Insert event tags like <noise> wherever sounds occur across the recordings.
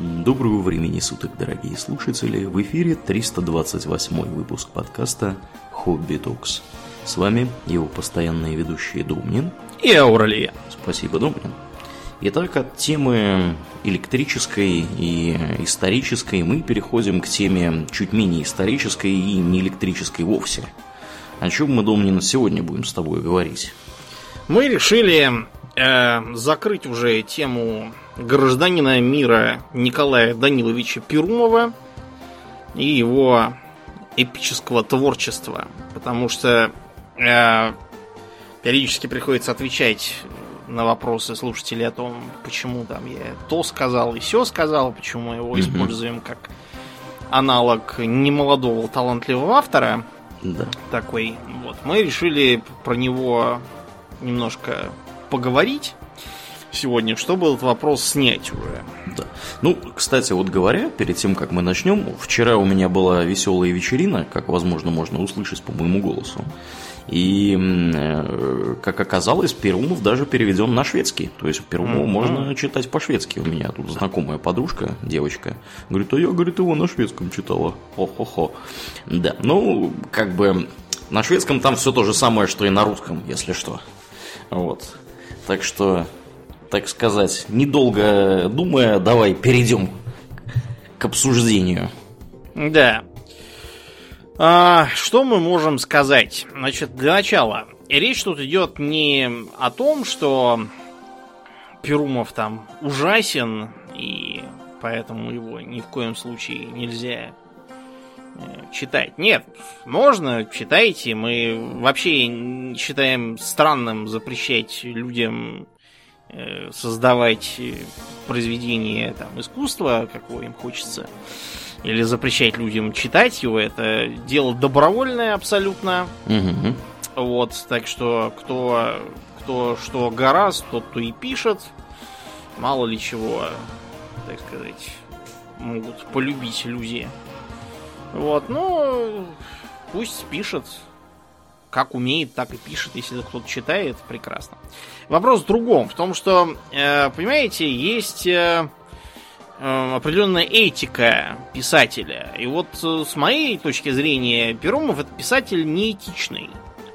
Доброго времени суток, дорогие слушатели! В эфире 328 выпуск подкаста «Хобби Токс». С вами его постоянные ведущие Домнин и Ауралия. Спасибо, Домнин. Итак, от темы электрической и исторической мы переходим к теме чуть менее исторической и не электрической вовсе. О чем мы, Домнин, сегодня будем с тобой говорить? Мы решили э, закрыть уже тему гражданина мира Николая Даниловича Перумова и его эпического творчества. Потому что э, периодически приходится отвечать на вопросы слушателей о том, почему там я то сказал и все сказал, почему мы его mm-hmm. используем как аналог немолодого талантливого автора. Да. Такой. Вот. Мы решили про него немножко поговорить сегодня, чтобы этот вопрос снять уже. Да. Ну, кстати, вот говоря, перед тем, как мы начнем, вчера у меня была веселая вечерина, как, возможно, можно услышать по моему голосу. И, э, как оказалось, Перумов даже переведен на шведский. То есть Перумова mm-hmm. можно читать по-шведски. У меня тут знакомая подружка, девочка, говорит, а я, говорит, его на шведском читала. Хо-хо-хо. Да, ну, как бы на шведском там все то же самое, что и на русском, если что. Вот. Так что так сказать, недолго думая, давай перейдем к обсуждению. Да. А, что мы можем сказать? Значит, для начала, речь тут идет не о том, что Перумов там ужасен, и поэтому его ни в коем случае нельзя э, читать. Нет, можно, читайте. Мы вообще считаем странным запрещать людям создавать произведение там, искусства, какого им хочется, или запрещать людям читать его, это дело добровольное абсолютно. Угу. Вот, так что кто, кто что гораст, тот то и пишет. Мало ли чего, так сказать, могут полюбить люди. Вот, ну, пусть пишет как умеет, так и пишет. Если кто-то читает, прекрасно. Вопрос в другом. В том, что, э, понимаете, есть э, э, определенная этика писателя. И вот с моей точки зрения, Перумов это писатель неэтичный.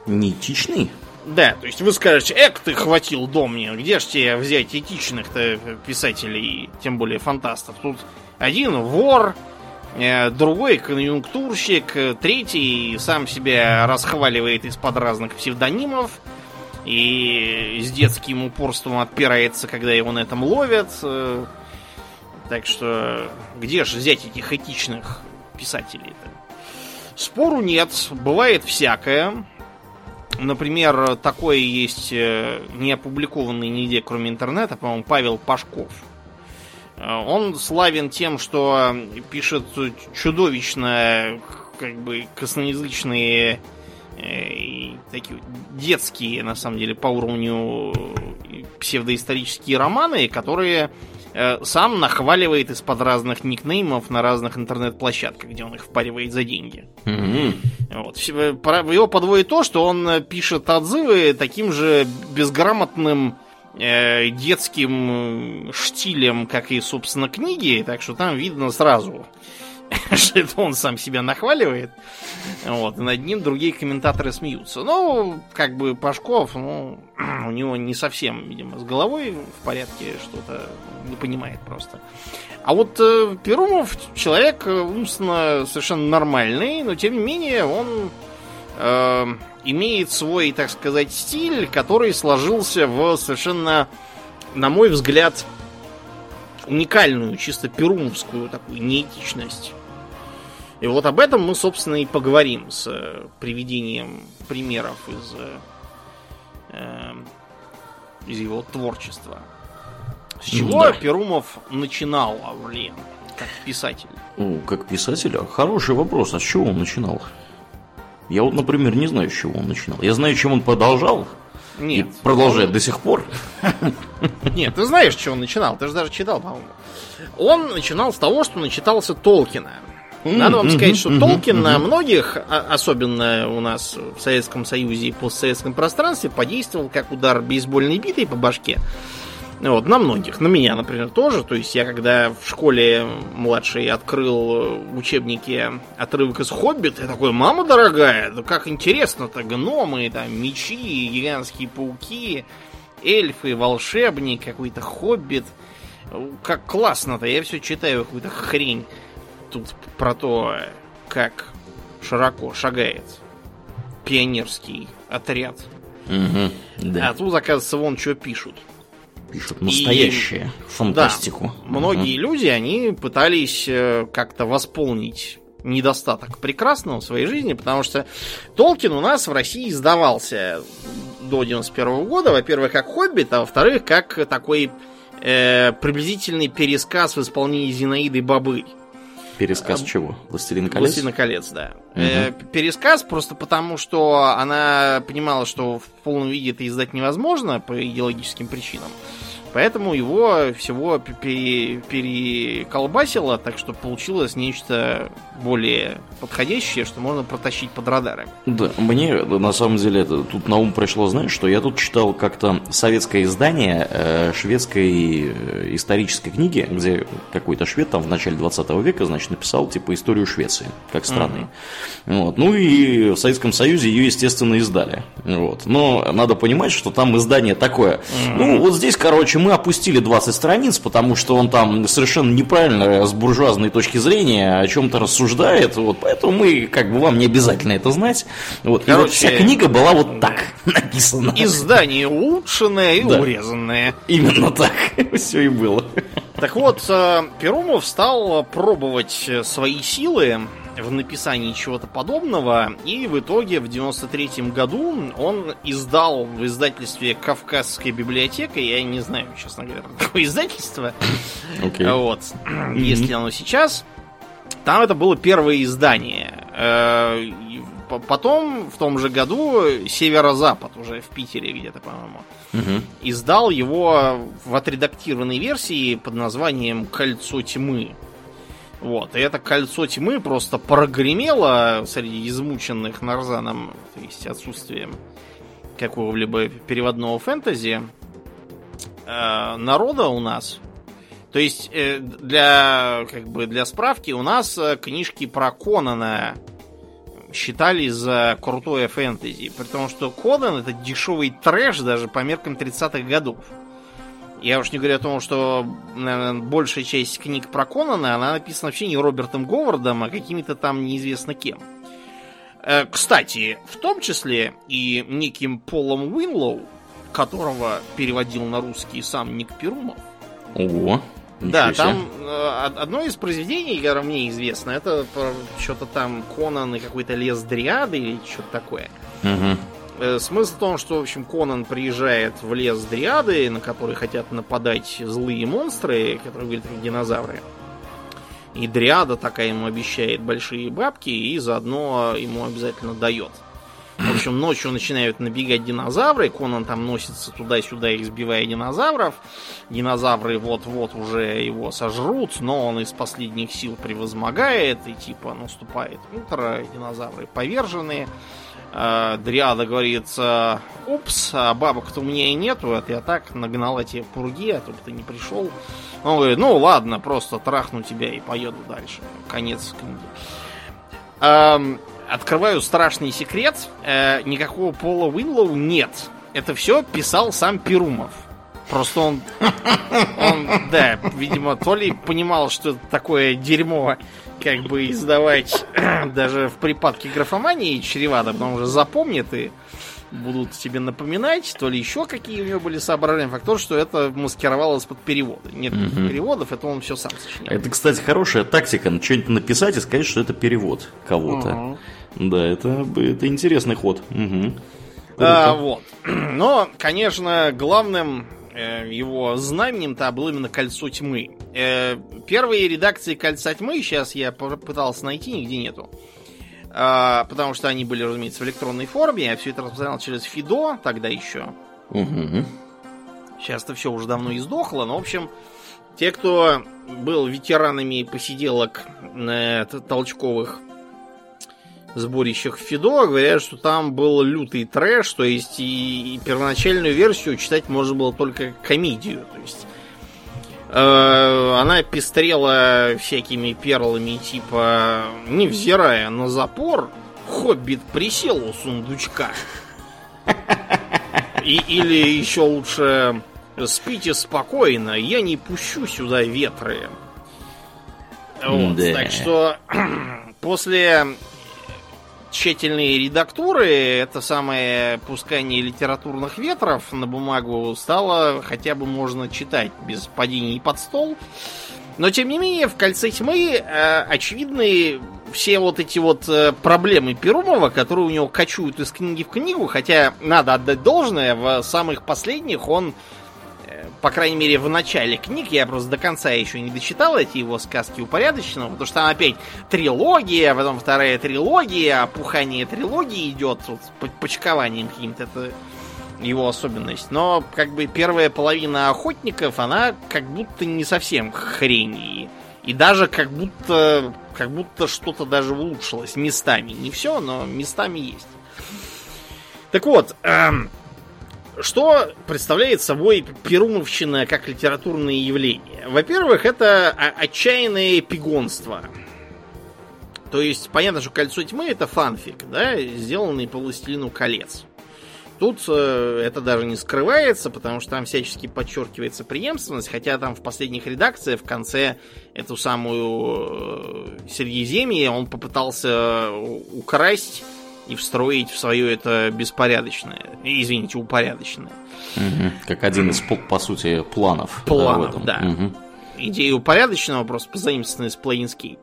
Неэтичный? Да, то есть вы скажете, эк, ты хватил дом мне, где ж тебе взять этичных-то писателей, тем более фантастов? Тут один вор, другой конъюнктурщик, третий сам себя расхваливает из-под разных псевдонимов и с детским упорством отпирается, когда его на этом ловят. Э, так что где же взять этих этичных писателей-то? Спору нет, бывает всякое. Например, такой есть э, не опубликованный нигде, кроме интернета, по-моему, Павел Пашков – Э, он славен тем, что пишет чудовищно как бы косноязычные такие детские, на самом деле, по уровню псевдоисторические романы, которые э, сам нахваливает из-под разных никнеймов на разных интернет-площадках, где он их впаривает за деньги. Mm-hmm. Вот. Его подводит то, что он пишет отзывы таким же безграмотным э, детским штилем, как и, собственно, книги, так что там видно сразу, <laughs> что это он сам себя нахваливает. Вот, и над ним другие комментаторы смеются. Ну, как бы Пашков, ну, <clears throat> у него не совсем, видимо, с головой в порядке что-то не понимает просто. А вот э, Перумов человек э, умственно совершенно нормальный, но тем не менее он э, имеет свой, так сказать, стиль, который сложился в совершенно, на мой взгляд, уникальную, чисто перумовскую такую неэтичность. И вот об этом мы, собственно, и поговорим с э, приведением примеров из, э, из его творчества. С чего да. Перумов начинал, Аурлиен, как писатель? Ну, как писатель? Хороший вопрос. А с чего он начинал? Я вот, например, не знаю, с чего он начинал. Я знаю, чем он продолжал. Нет. И продолжает он... до сих пор. Нет, ты знаешь, что он начинал. Ты же даже читал, по-моему. Он начинал с того, что начитался Толкина. Надо вам сказать, что Толкин на многих, а, особенно у нас в Советском Союзе и постсоветском пространстве, подействовал как удар бейсбольной битой по башке. Вот, на многих. На меня, например, тоже. То есть я когда в школе младшей открыл учебники отрывок из Хоббит, я такой, мама дорогая, да как интересно-то, гномы, там, мечи, гигантские пауки, эльфы, волшебник, какой-то Хоббит. Как классно-то, я все читаю какую-то хрень тут про то, как широко шагает пионерский отряд. Угу, да. А тут, оказывается, вон что пишут. Пишут настоящее, И- фантастику. Да, многие люди, они пытались э, как-то восполнить недостаток прекрасного в своей жизни, потому что Толкин у нас в России издавался до 91 года, во-первых, как «Хоббит», а во-вторых, как такой э, приблизительный пересказ в исполнении Зинаиды Бабы. Пересказ чего? Властелин колец? «Властелин колец», да. Э, пересказ просто потому, что она понимала, что в полном виде это издать невозможно по идеологическим причинам. Поэтому его всего пере- переколбасило, так что получилось нечто более подходящее, что можно протащить под радарами. Да, мне на самом деле это, тут на ум пришло, знаешь, что я тут читал как-то советское издание э, шведской э, исторической книги, где какой-то швед там в начале 20 века, значит, написал типа историю Швеции, как страны. Вот. Ну и в Советском Союзе ее, естественно, издали. Вот. Но надо понимать, что там издание такое. Ну, вот здесь, короче, мы опустили 20 страниц, потому что он там совершенно неправильно с буржуазной точки зрения о чем-то рассуждает. Вот, поэтому мы, как бы, вам не обязательно это знать. Вот. и вот Короче, вся книга была вот так <laughs> написана. Издание улучшенное и Да. урезанное. Именно так <laughs> все и было. Так вот, э, Перумов стал пробовать свои силы в написании чего-то подобного, и в итоге в 93 году он издал в издательстве Кавказская библиотека, я не знаю, честно говоря, такое издательство, <laughs> Окей. вот, если оно сейчас. Там это было первое издание. Э, Потом, в том же году, Северо-Запад, уже в Питере где-то, по-моему, Мгм. издал его в отредактированной версии под названием «Кольцо тьмы». Вот, и это кольцо тьмы просто прогремело среди измученных Нарзаном, то есть отсутствием какого-либо переводного фэнтези э, народа у нас. То есть э, для как бы для справки у нас э, книжки про Конана считались за крутое фэнтези, при том, что Конан это дешевый трэш даже по меркам 30-х годов. Я уж не говорю о том, что наверное, большая часть книг про Конана, она написана вообще не Робертом Говардом, а какими-то там неизвестно кем. Э, Кстати, в том числе и неким Полом Уинлоу, которого переводил на русский сам Ник Перумов. Ого. Да, там э, од- одно из произведений, которое мне известно, это что-то там Конан и какой-то лес Дриады или что-то такое. Мгм. Э, Смысл в том, что, в общем, Конан приезжает в лес Дриады, на который хотят нападать злые монстры, которые выглядят динозавры. И Дриада такая ему обещает большие бабки и заодно ему обязательно дает. В общем, ночью начинают набегать динозавры, Конан там носится туда-сюда, избивая динозавров. Динозавры вот-вот уже его сожрут, но он из последних сил превозмогает, и типа наступает утро, динозавры повержены. А, Дриада говорит, упс, а бабок-то у меня и нету, это я так нагнал эти пурги, а тут ты не пришел. Он говорит, ну ладно, просто трахну тебя и поеду дальше. Конец книги. Ам, открываю страшный секрет. Э, никакого Пола Уинлоу нет. Это все писал сам Перумов. Просто он, он, да, видимо, то ли понимал, что это такое дерьмо, как бы издавать <clears throat> даже в припадке графомании чревато, потому что запомнят и будут тебе напоминать, то ли еще какие у него были соображения. Факт то, что это маскировалось под переводы. Нет Мгм. переводов, это он все сам сочинял. Это, кстати, хорошая тактика, что-нибудь написать и сказать, что это перевод кого-то. Мгм. Да, это, это интересный ход. Мгм. А, вот. <clears throat> Но, конечно, главным его знаменем-то было именно кольцо тьмы. Э, первые редакции кольца тьмы сейчас я попытался найти, нигде нету. А, потому что они были, разумеется, в электронной форме. Я все это распространял через Фидо тогда еще. Мгм. Сейчас-то все уже давно издохло, но, в общем, те, кто был ветеранами посиделок э, толчковых сборищах Фидо говорят, что там был лютый трэш, то есть и, и первоначальную версию читать можно было только комедию. То есть э, она пестрела всякими перлами, типа, невзирая на запор, хоббит присел у сундучка. И, или еще лучше спите спокойно, я не пущу сюда ветры. Вот, да. Так что <clears throat> после тщательной редактуры это самое пускание литературных ветров на бумагу стало хотя бы можно читать без падений под стол. Но тем не менее, в кольце тьмы э, очевидны все вот эти вот э, проблемы Перумова, которые у него кочуют из книги в книгу, хотя надо отдать должное, в самых последних он по крайней мере, в начале книг, я просто до конца еще не дочитал эти его сказки упорядоченного, потому что там опять трилогия, потом вторая трилогия, опухание трилогии идет вот, по почкованием каким-то, это его особенность. Но, как бы, первая половина охотников, она как будто не совсем хрень. И, и даже как будто, как будто что-то даже улучшилось местами. Не все, но местами есть. Так вот, эм, что представляет собой перумовщина как литературное явление? Во-первых, это отчаянное пигонство. То есть, понятно, что «Кольцо тьмы» — это фанфик, да, сделанный по «Властелину колец». Тут э, это даже не скрывается, потому что там всячески подчеркивается преемственность, хотя там в последних редакциях в конце эту самую э, Средиземье он попытался украсть и встроить в свое это беспорядочное, извините, упорядоченное. Угу. Как один из, по сути, планов. Планов, да. Угу. Идея упорядоченного просто позаимствована из Planescape.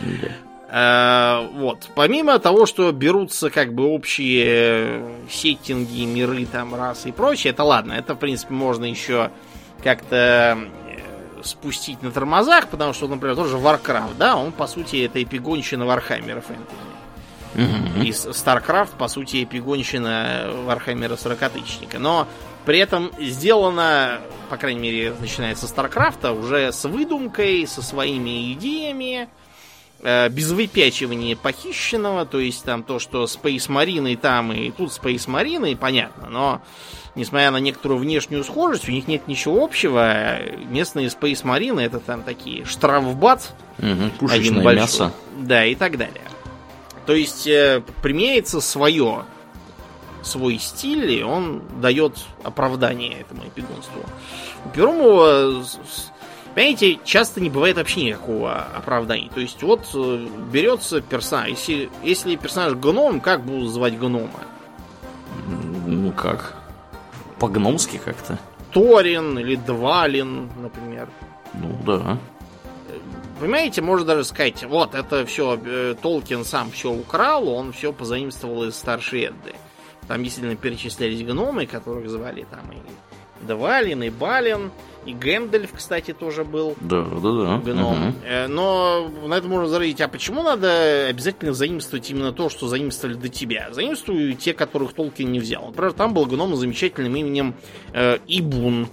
Да. А, вот. Помимо того, что берутся как бы общие сеттинги, миры, там, расы и прочее, это ладно, это, в принципе, можно еще как-то э, спустить на тормозах, потому что, например, тоже Warcraft, да, он, по сути, это эпигонщина Вархаммера фэнтези. И StarCraft, по сути, эпигонщина Вархаммера 40-тысячника. Но при этом сделано, по крайней мере, начиная со StarCraft, уже с выдумкой, со своими идеями, э, без выпячивания похищенного, то есть там то, что Space Marine там и тут Space Marine, понятно, но несмотря на некоторую внешнюю схожесть, у них нет ничего общего. Местные Space Marine это там такие штрафбат, угу, один большой, мясо. да, и так далее. То есть э, применяется свое, свой стиль, и он дает оправдание этому эпигонству. У Перумова, понимаете, часто не бывает вообще никакого оправдания. То есть вот э, берется персонаж, если, если персонаж гном, как будут звать гнома? Ну как? По-гномски как-то. Торин или Двалин, например. Ну да. Понимаете, можно даже сказать, вот это все э, Толкин сам все украл, он все позаимствовал из старшей Эдды. Там действительно перечислялись гномы, которых звали там и Двалин, и Балин, и Гэндальф, кстати, тоже был. Да, да, да. Гном. Угу. Но на это можно заразить, а почему надо обязательно заимствовать именно то, что заимствовали до тебя? Заимствую те, которых Толкин не взял. Например, там был гном с замечательным именем э, Ибун.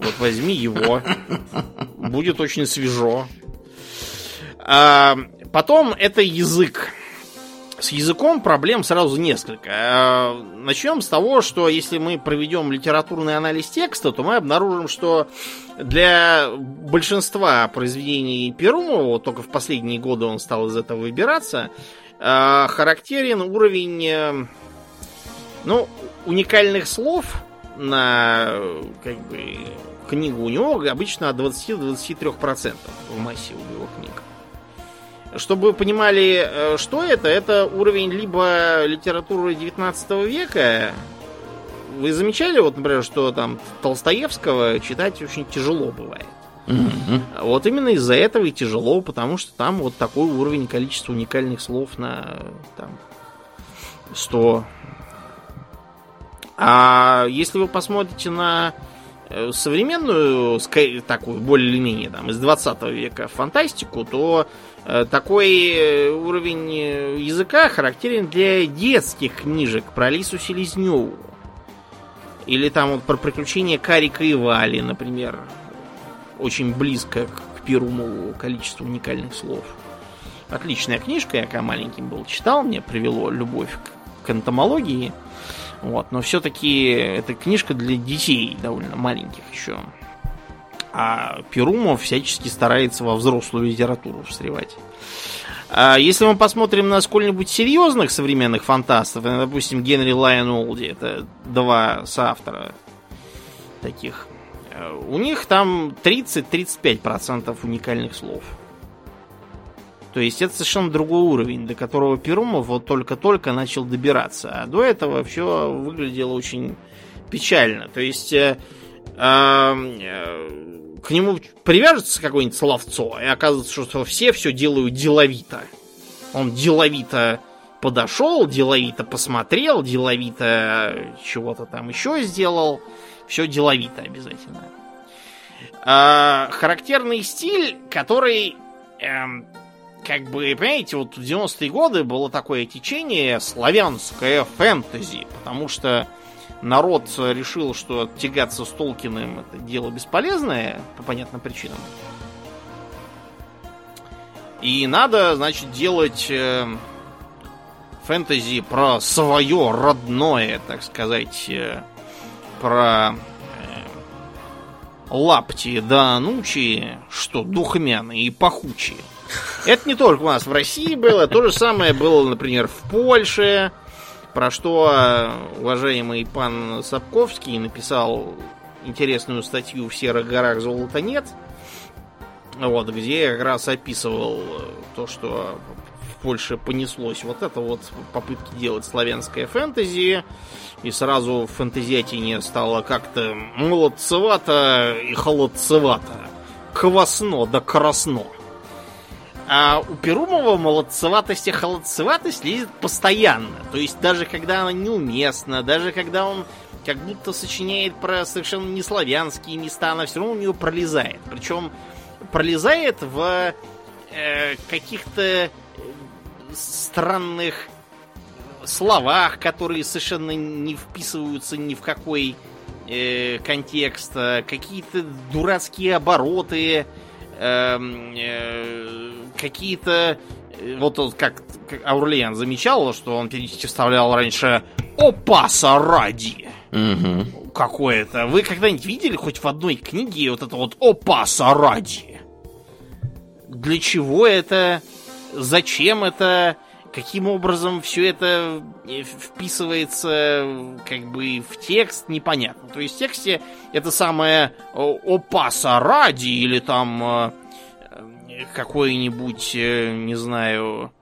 Вот возьми его. <laughs> Будет очень свежо. Потом это язык. С языком проблем сразу несколько. Начнем с того, что если мы проведем литературный анализ текста, то мы обнаружим, что для большинства произведений Перумова, только в последние годы он стал из этого выбираться, а, характерен уровень э, ну, уникальных слов на как бы, книгу у него обычно от 20 до 23% в массе у его книг. Чтобы вы понимали, э, что это, это уровень либо литературы 19 века. Вы замечали, вот, например, что там Толстоевского читать очень тяжело бывает. Mm-hmm. Вот именно из-за этого и тяжело, потому что там вот такой уровень количества уникальных слов на там, 100. А если вы посмотрите на современную, такую более или менее там, из 20 века фантастику, то Э, такой э, уровень э, языка характерен для детских книжек про Лису Селезневу. Или там вот про приключения Карика и Вали, например. Очень близко к, к Перумову количеству уникальных слов. Отличная книжка, я когда маленьким был, читал, мне привело любовь к, к энтомологии. Вот, но все-таки эта книжка для детей довольно маленьких еще. А Перумов всячески старается во взрослую литературу встревать. А если мы посмотрим на сколь-нибудь серьезных современных фантастов, допустим, Генри Лайон Олди, это два соавтора таких, э, у них там 30-35% уникальных слов. То есть это совершенно другой уровень, до которого Перумов вот только-только начал добираться. А до этого все выглядело очень печально. То есть э, э, к нему привяжется какое-нибудь словцо, и оказывается, что все все делают деловито. Он деловито подошел, деловито посмотрел, деловито чего-то там еще сделал. Все деловито обязательно. А, характерный стиль, который, эм, как бы, понимаете, вот в 90-е годы было такое течение славянское фэнтези, потому что народ решил, что тягаться с Толкиным это дело бесполезное, по понятным причинам. И надо, значит, делать э, фэнтези про свое родное, так сказать, э, про э, лапти да анучи, что духмяные и пахучие. Это не только у нас в России было, то же самое было, например, в Польше, про что э, уважаемый пан Сапковский написал интересную статью в серых горах золота нет. Вот, где как раз описывал э, то, что в Польше понеслось вот это вот попытки делать славянское фэнтези. И сразу фэнтезиатине стало как-то молодцевато и холодцевато. Квасно да красно. А у Перумова молодцеватость и холодцеватость лезет постоянно. То есть даже когда она неуместна, даже когда он как будто сочиняет про совершенно не славянские места, она все равно у него пролезает. Причем пролезает в э, каких-то э, странных словах, которые совершенно не вписываются ни в какой э, контекст, а какие-то дурацкие обороты, Эм, э, какие-то... Э, вот, как, как Аурлиан замечал, что он периодически вставлял раньше «Опаса ради». Угу. Какое-то. Вы когда-нибудь видели хоть в одной книге вот это вот «Опаса ради»? Для чего это? Зачем это? Каким образом все это э, вписывается как бы в текст, непонятно. То есть в тексте это самое опаса ради или там э, какой-нибудь, э, не знаю...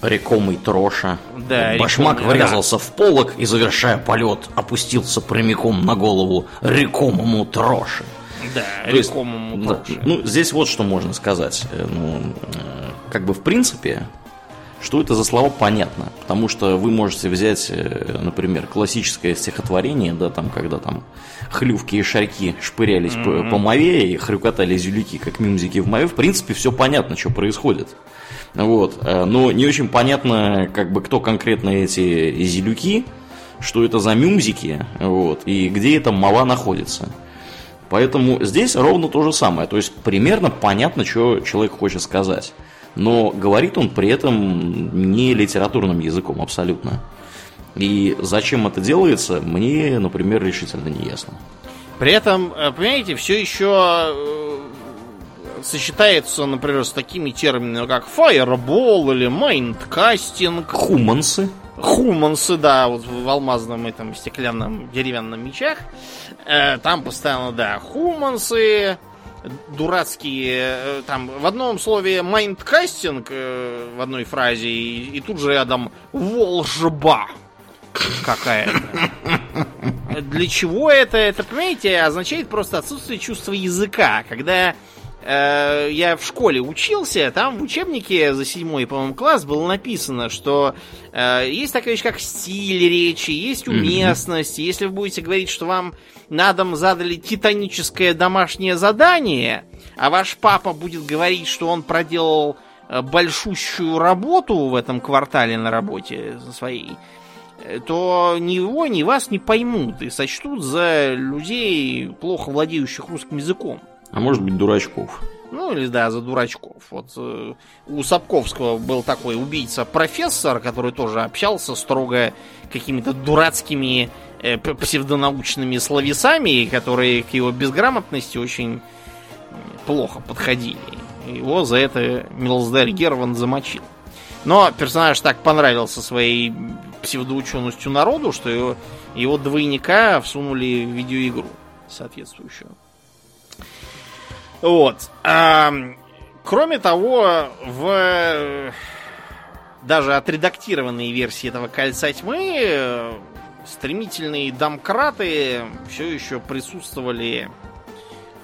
Рекомый троша. Да, Башмак рекомый, врезался да. в полок и, завершая полет, опустился прямиком на голову рекомому троше. Да, То рекомому есть, троше. Да, ну, здесь вот что можно сказать. Ну, как бы в принципе, что это за слова, понятно. Потому что вы можете взять, э, например, классическое стихотворение, да, там, когда там хлювки и шарьки шпырялись mm-hmm. по, по мове и хрюкотали зюлюки, как мюзики в мове. В принципе, все понятно, что происходит. Вот. Э, но не очень понятно, как бы, кто конкретно эти зелюки, что это за мюзики, вот, и где эта мова находится. Поэтому здесь ровно то же самое. То есть примерно понятно, что человек хочет сказать но говорит он при этом не литературным языком абсолютно. И зачем это делается, мне, например, решительно не ясно. При этом, э, понимаете, все еще э, сочетается, например, с такими терминами, как фаербол или майндкастинг. Хумансы. Хумансы, да, вот в алмазном этом стеклянном деревянном мечах. Э, там постоянно, да, хумансы, дурацкие, э, там, в одном слове майндкастинг э, в одной фразе, и, и тут же рядом волжба какая-то. Для чего это? Это, понимаете, означает просто отсутствие чувства языка. Когда я в школе учился, там в учебнике за седьмой, по-моему, класс было написано, что э, есть такая вещь, как стиль речи, есть уместность. Mm-hmm. Если вы будете говорить, что вам на дом задали титаническое домашнее задание, а ваш папа будет говорить, что он проделал э, большущую работу в этом квартале на работе своей, э, то ни его, ни вас не поймут и сочтут за людей, плохо владеющих русским языком. А может быть, дурачков. Ну, или да, за дурачков. Вот э, у Сапковского был такой убийца-профессор, который тоже общался строго какими-то дурацкими э, псевдонаучными словесами, которые к его безграмотности очень плохо подходили. Его за это Милсдер Герван замочил. Но персонаж так понравился своей псевдоученостью народу, что его, его двойника всунули в видеоигру соответствующую. Вот. А, кроме того, в даже отредактированной версии этого кольца тьмы стремительные домкраты все еще присутствовали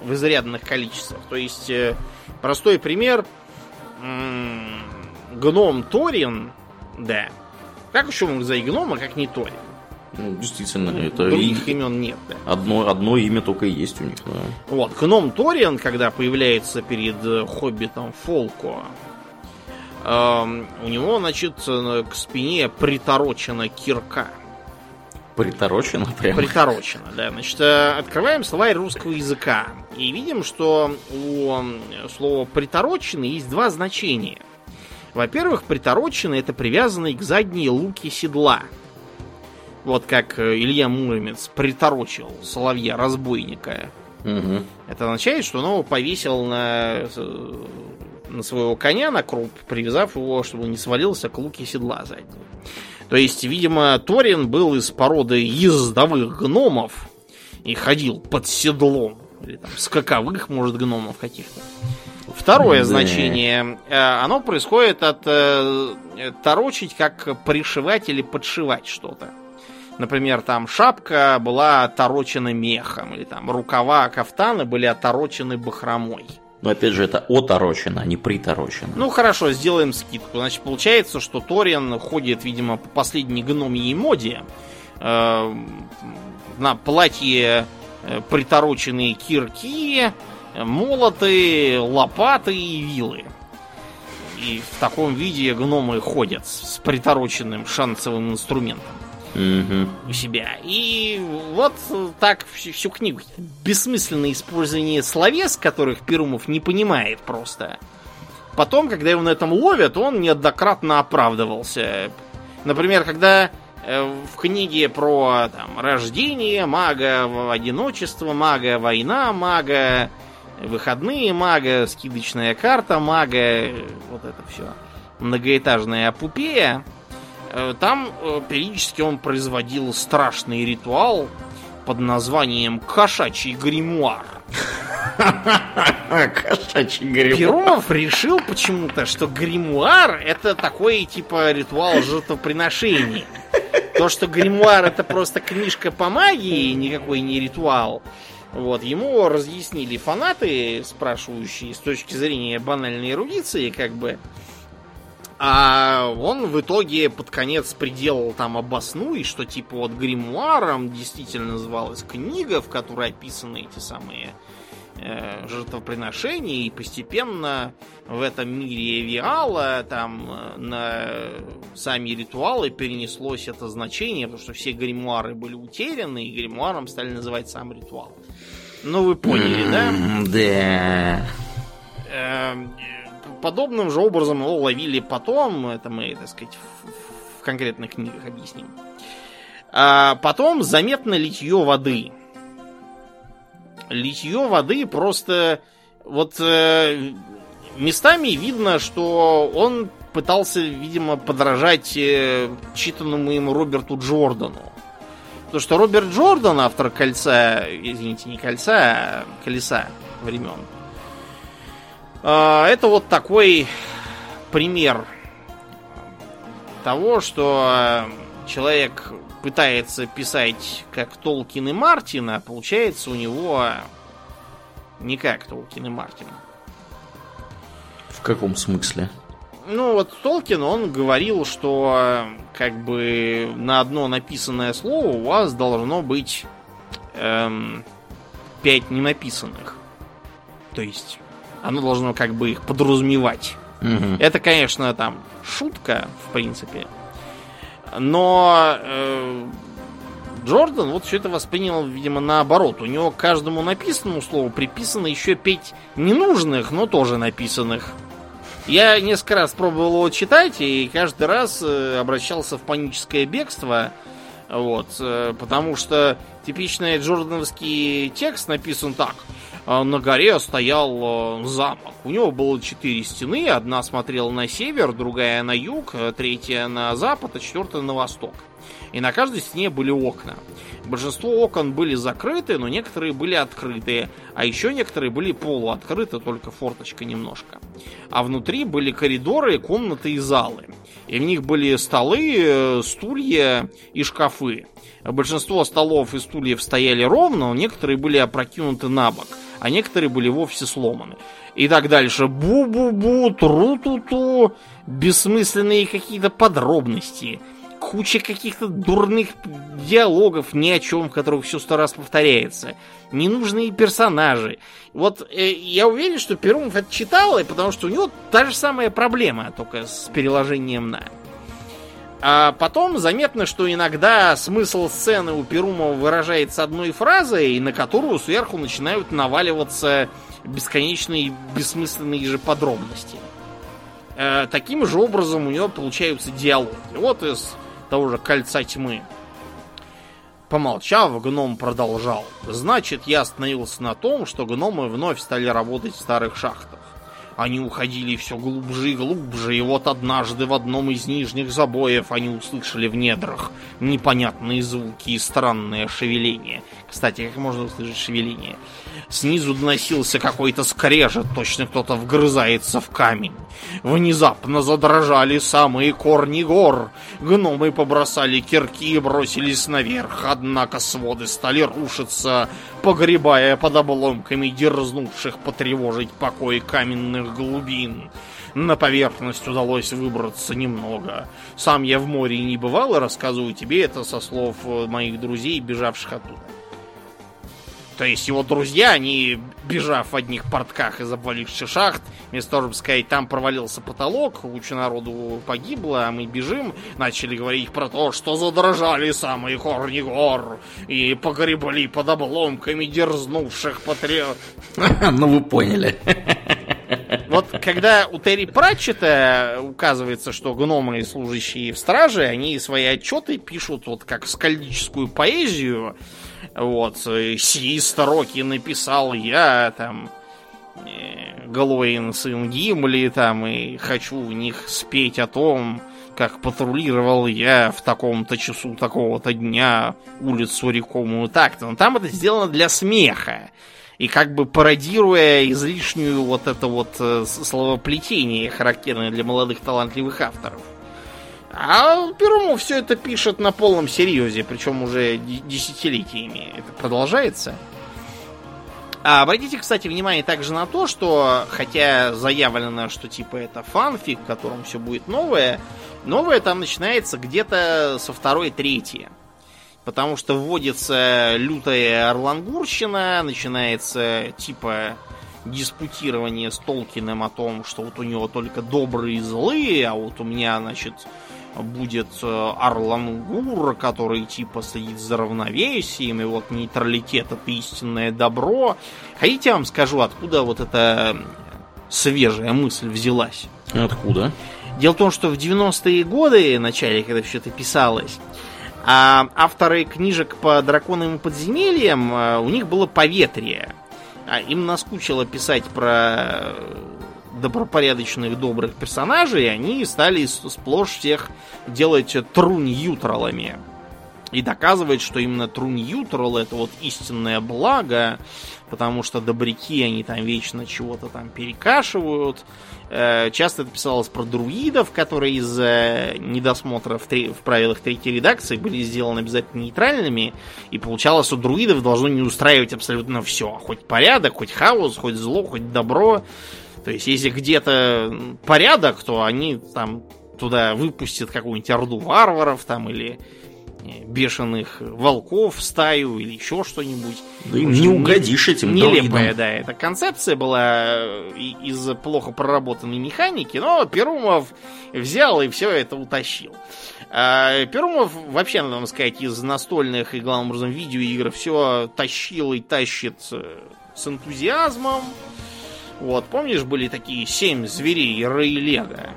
в изрядных количествах. То есть, э, простой пример. Гном Торин, да. Как еще мог за гнома, как не Торин? Ну, действительно, это других и... имен нет. Да. Одно, одно имя только и есть у них. Да. Вот, гном Ториан, когда появляется перед э, хоббитом Фолко, э, у него, значит, к спине приторочена кирка. Приторочено прямо? Приторочено, да. Значит, э, открываем словарь русского языка и видим, что у слова притороченный есть два значения. Во-первых, притороченный это привязанный к задней луке седла – вот как э, Илья Муромец приторочил соловья-разбойника. Угу. Это означает, что он его повесил на, э, на своего коня на круп, привязав его, чтобы не свалился к луке седла заднего. То есть, видимо, Торин был из породы ездовых гномов и ходил под седлом. Или там скаковых, может, гномов каких-то. Второе да. значение, э, оно происходит от торочить, как пришивать или подшивать что-то. Например, там шапка была оторочена мехом, или там рукава кафтана были оторочены бахромой. Но опять же, это оторочено, а не приторочено. Ну хорошо, сделаем скидку. Значит, получается, что Ториан ходит, видимо, по последней гномьей моде. Э, на платье э, притороченные кирки, молоты, лопаты и вилы. И в таком виде гномы ходят с притороченным шансовым инструментом у себя. И вот так всю, всю книгу. Бессмысленное использование словес, которых Перумов не понимает просто. Потом, когда его на этом ловят, он неоднократно оправдывался. Например, когда э, в книге про там, рождение мага, одиночество мага, война мага, выходные мага, скидочная карта мага, вот это все. Многоэтажная апупея. Э, там э, периодически он производил страшный ритуал под названием «Кошачий гримуар». <laughs> Кошачий гримуар. Перумов решил почему-то, что гримуар это такой типа ритуал жертвоприношения. То, что гримуар это просто книжка по магии, никакой не ритуал. Вот, ему разъяснили фанаты, спрашивающие с точки зрения банальной эрудиции, как бы, а он в итоге под конец приделал там обосну, и что типа вот гримуаром действительно называлась книга, в которой описаны эти самые э, жертвоприношения, и постепенно в этом мире Виала там э, на сами ритуалы перенеслось это значение, потому что все гримуары были утеряны, и гримуаром стали называть сам ритуал. Ну, вы поняли, да? Да. Подобным же образом его ловили потом, это мы, так сказать, в, в конкретных книгах объясним. А потом заметно литье воды. Литье воды просто вот э, местами видно, что он пытался, видимо, подражать э, читанному ему Роберту Джордану. Потому что Роберт Джордан, автор кольца, извините, не кольца, а колеса времен, это вот такой пример того, что человек пытается писать как Толкин и Мартин, а получается у него не как Толкин и Мартин. В каком смысле? Ну вот Толкин, он говорил, что как бы на одно написанное слово у вас должно быть эм, пять ненаписанных. То есть оно должно как бы их подразумевать. Угу. Это, конечно, там шутка, в принципе. Но э, Джордан вот все это воспринял, видимо, наоборот. У него к каждому написанному слову приписано еще пять ненужных, но тоже написанных. Я несколько раз пробовал его читать, и каждый раз э, обращался в паническое бегство. Вот, э, потому что типичный джордановский текст написан так. «А на горе стоял э, замок. У него было четыре стены. Одна смотрела на север, другая на юг, третья на запад, а четвертая на восток. И на каждой стене были окна. Большинство окон были закрыты, но некоторые были открытые, а еще некоторые были полуоткрыты, только форточка немножко. А внутри были коридоры, комнаты и залы. И в них были столы, э, стулья и шкафы. Большинство столов и стульев стояли ровно, но некоторые были опрокинуты на бок, а некоторые были вовсе сломаны. И так дальше. Бу-бу-бу, тру-ту-ту, бессмысленные какие-то подробности – куча каких-то дурных диалогов ни о чем, в которых все сто раз повторяется. Ненужные персонажи. Вот э, я уверен, что Перумов это читал, потому что у него та же самая проблема, только с переложением на. А потом заметно, что иногда смысл сцены у Перумова выражается одной фразой, на которую сверху начинают наваливаться бесконечные бессмысленные же подробности. Э, таким же образом у него получаются диалоги. Вот из того же кольца тьмы. Помолчав, гном продолжал. Значит, я остановился на том, что гномы вновь стали работать в старых шахтах. Они уходили все глубже и глубже, и вот однажды в одном из нижних забоев они услышали в недрах непонятные звуки и странное шевеление. Кстати, как можно услышать шевеление? Снизу доносился какой-то скрежет, точно кто-то вгрызается в камень. Внезапно задрожали самые корни гор. Гномы побросали кирки и бросились наверх, однако своды стали рушиться, погребая под обломками дерзнувших потревожить покой каменных глубин. На поверхность удалось выбраться немного. Сам я в море не бывал и рассказываю тебе это со слов моих друзей, бежавших оттуда. То есть его друзья, они, бежав в одних портках из обваливших шахт, вместо того, чтобы сказать, там провалился потолок, куча народу погибло, а мы бежим, начали говорить про то, что задрожали самые корни гор и погребли под обломками дерзнувших патриот. <laughs> Ну вы поняли. <laughs> Вот когда у Терри Пратчета указывается, что гномы, служащие в страже, они свои отчеты пишут вот как скальдическую поэзию, вот, сии строки написал я, там, э, Галоин, сын Гимли, там, и хочу в них спеть о том, как патрулировал я в таком-то часу такого-то дня улицу рекомую так-то. Но там это сделано для смеха. И как бы пародируя излишнюю вот это вот э, словоплетение, характерное для молодых талантливых авторов. А Перумов все это пишет на полном серьезе, причем уже десятилетиями это продолжается. А обратите, кстати, внимание также на то, что, хотя заявлено, что типа это фанфик, в котором все будет новое, новое там начинается где-то со второй трети. Потому что вводится лютая орлангурщина, начинается типа диспутирование с Толкиным о том, что вот у него только добрые и злые, а вот у меня, значит, будет э, Арлангур, который типа следит за равновесием, и вот нейтралитет это истинное добро. Хотите, я вам скажу, откуда вот эта свежая мысль взялась? Откуда? Дело в том, что в 90-е годы, в начале, когда все это писалось, а авторы книжек по драконам подземельям, э, у них было поветрие. А им наскучило писать про добропорядочных, добрых персонажей, они стали сплошь всех делать труньютралами. И доказывать, что именно труньютрал это вот истинное благо, потому что добряки, они там вечно чего-то там перекашивают. Э, часто это писалось про друидов, которые из-за недосмотра в, три, в правилах третьей редакции были сделаны обязательно нейтральными, и получалось, что друидов должно не устраивать абсолютно все. Хоть порядок, хоть хаос, хоть зло, хоть добро. То есть, если где-то порядок, то они там туда выпустят какую-нибудь орду варваров там или бешеных волков в стаю или еще что-нибудь. Да им не угодишь этим Нелепая, да, эта концепция была из плохо проработанной механики, но Перумов взял и все это утащил. А Перумов вообще, надо сказать, из настольных и, главным образом, видеоигр все тащил и тащит с энтузиазмом. Вот, помнишь, были такие семь зверей Рэй Лего?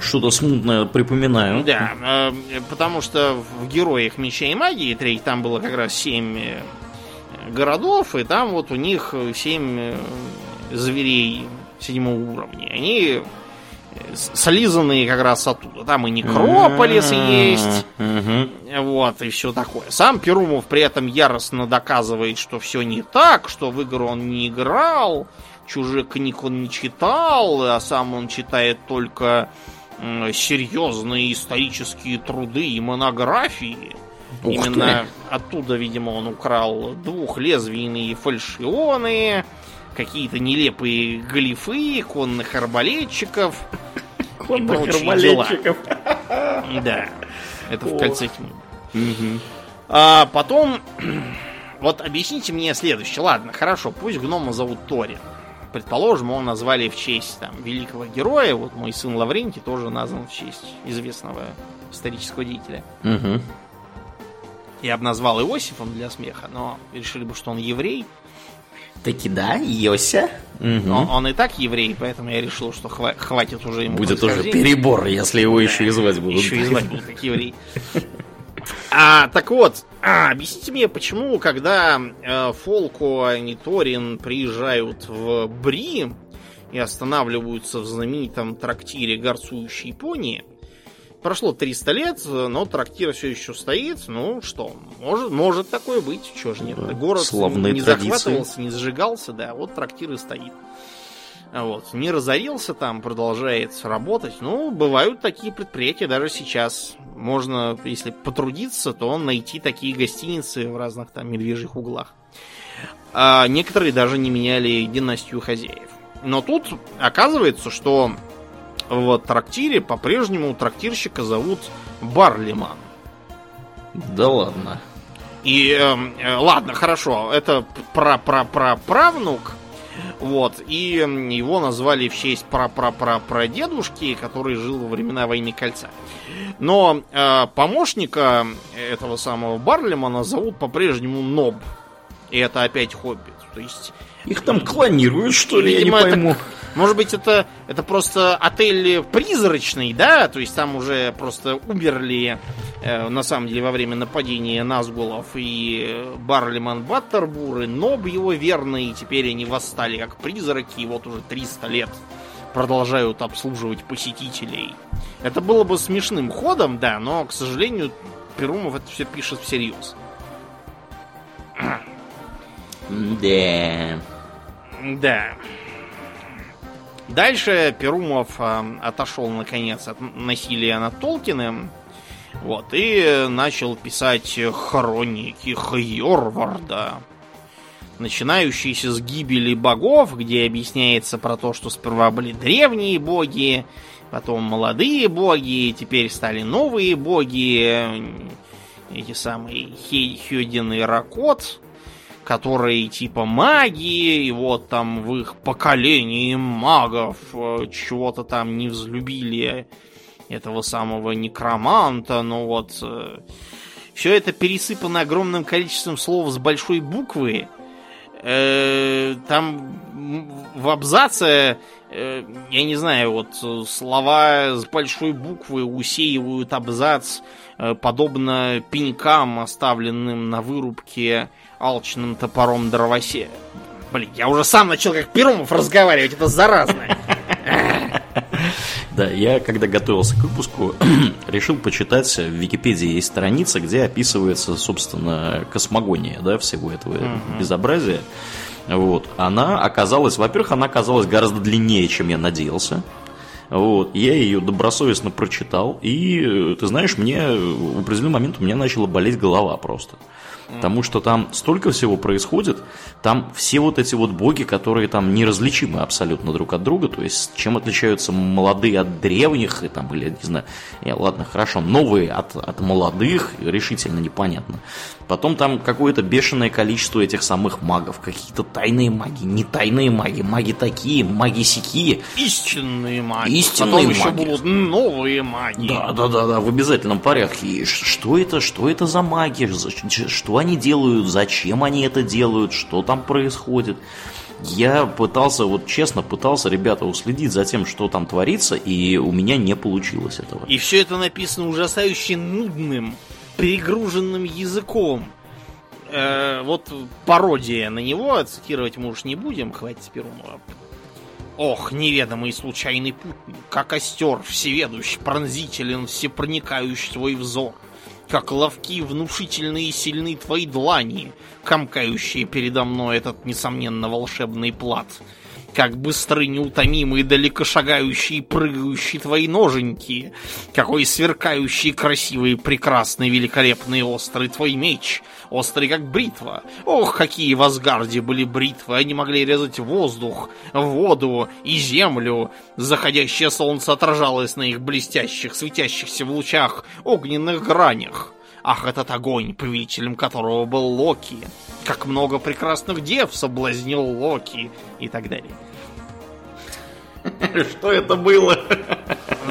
Что-то смутное припоминаю. Да, э, потому что в Героях Меча и Магии треть там было как раз семь э, городов, и там вот у них семь э, зверей седьмого уровня. Они слизанные как раз оттуда. Там и Некрополис есть. Вот, и все такое. Сам Перумов при этом яростно доказывает, что все не так, что в игру он не играл, чужих книг он не читал, а сам он читает только серьезные исторические труды и монографии. Ух Именно ты. оттуда, видимо, он украл двухлезвийные фальшионы, какие-то нелепые глифы, конных арбалетчиков. <laughs> Конных арбалетчиков. Да, это в кольце тьмы. А потом, <clears throat> вот объясните мне следующее. Ладно, хорошо, пусть гнома зовут Торин. Предположим, его назвали в честь там, великого героя. Вот мой сын Лаврентий тоже назван в честь известного исторического деятеля. Угу. Я бы назвал Иосифом для смеха, но решили бы, что он еврей. Таки да, Йося. Угу. Он, он и так еврей, поэтому я решил, что хва- хватит уже ему. Будет уже перебор, если его да, еще и звать будут. Еще и звать будут как еврей. А, так вот, а, объясните мне, почему, когда э, Фолко и Торин приезжают в Бри и останавливаются в знаменитом трактире горцующей пони, прошло 300 лет, но трактир все еще стоит. Ну что, может, может такое быть, чего же нет. Город Славные не традиции. захватывался, не сжигался, да, вот трактир и стоит. Вот. Не разорился там, продолжает работать. Ну, бывают такие предприятия даже сейчас. Можно, если потрудиться, то найти такие гостиницы в разных там медвежьих углах. А некоторые даже не меняли династию хозяев. Но тут оказывается, что в трактире по-прежнему трактирщика зовут Барлиман. Да ладно. И э, э, ладно, хорошо, это пра-пра-пра-правнук вот. И его назвали в честь пра-пра-пра-прадедушки, который жил во времена войны кольца. Но э, помощника этого самого Барлимана зовут по-прежнему Ноб. И это опять хоббит. То есть. Их там клонируют, что ли, видимо, я не пойму. Это, может быть, это, это просто отель призрачный, да? То есть там уже просто умерли Э, на самом деле во время нападения Назгулов и Барлиман Баттербур, и Ноб его верный, и теперь они восстали как призраки, и вот уже 300 лет продолжают обслуживать посетителей. Это было бы смешным ходом, да, но, к сожалению, Перумов это все пишет всерьез. Да. Да. Дальше Перумов э, отошел наконец от насилия над Толкиным. Вот, и начал писать хроники Хьорварда, начинающиеся с гибели богов, где объясняется про то, что сперва были древние боги, потом молодые боги, теперь стали новые боги, эти самые Хейхёдин и Ракот, которые типа маги, и вот там в их поколении магов э, чего-то там не взлюбили этого самого некроманта, но вот э, все это пересыпано огромным количеством слов с большой буквы. Э, там в абзаце, я не знаю, вот слова с большой буквы усеивают абзац, подобно пенькам, оставленным на вырубке алчным топором дровосе. Блин, я уже сам начал как Перумов разговаривать, это заразно. Да, я когда готовился к выпуску, <clears throat> решил почитать, в Википедии есть страница, где описывается, собственно, космогония, да, всего этого mm-hmm. безобразия. Вот. Она оказалась, во-первых, она оказалась гораздо длиннее, чем я надеялся. Вот, я ее добросовестно прочитал, и, ты знаешь, мне в определенный момент у меня начала болеть голова просто. Потому что там столько всего происходит, там все вот эти вот боги, которые там неразличимы абсолютно друг от друга, то есть чем отличаются молодые от древних, и там, или, не знаю, не, ладно, хорошо, новые от, от молодых, решительно непонятно. Потом там какое-то бешеное количество этих самых магов, какие-то тайные маги, не тайные маги, маги такие, маги сякие. Истинные маги. Истинные Потом маги. еще будут новые маги. Да, да, да, да, в обязательном порядке. И что это, что это за маги, что они делают, зачем они это делают, что там происходит. Я пытался, вот честно, пытался, ребята, уследить за тем, что там творится, и у меня не получилось этого. И все это написано ужасающе нудным, перегруженным языком. Э, вот пародия на него, цитировать мы уж не будем, хватит Перумова. Ох, неведомый случайный путник, как остер, всеведущ, пронзителен, всепроникающий твой взор. Как ловки, внушительные и сильны твои длани, комкающие передо мной этот, несомненно, волшебный плат. Как быстры, неутомимые, далеко шагающие, прыгающие твои ноженьки. Какой сверкающий, красивый, прекрасный, великолепный, острый твой меч. Острый, как бритва. Ох, какие в Асгарде были бритвы. Они могли резать воздух, воду и землю. Заходящее солнце отражалось на их блестящих, светящихся в лучах огненных гранях. Ах, этот огонь, повелителем которого был Локи. Как много прекрасных дев соблазнил Локи. И так далее. <laughs> Что это было?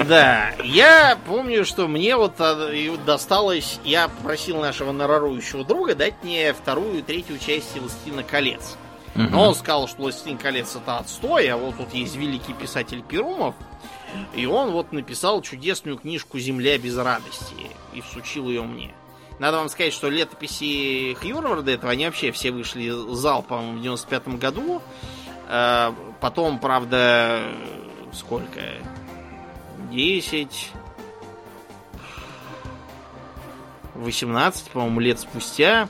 Да, я помню, что мне вот а, досталось, я попросил нашего нарорующего друга дать мне вторую и третью часть «Властелина колец». Но он сказал, что «Властелин колец» это отстой, а вот тут есть великий писатель Перумов, и он вот написал чудесную книжку «Земля без радости» и всучил ее мне. Надо вам сказать, что летописи Хьюрварда этого, они вообще все вышли залпом в 95 году. Э, Потом, правда, сколько? 10, 18, по-моему, лет спустя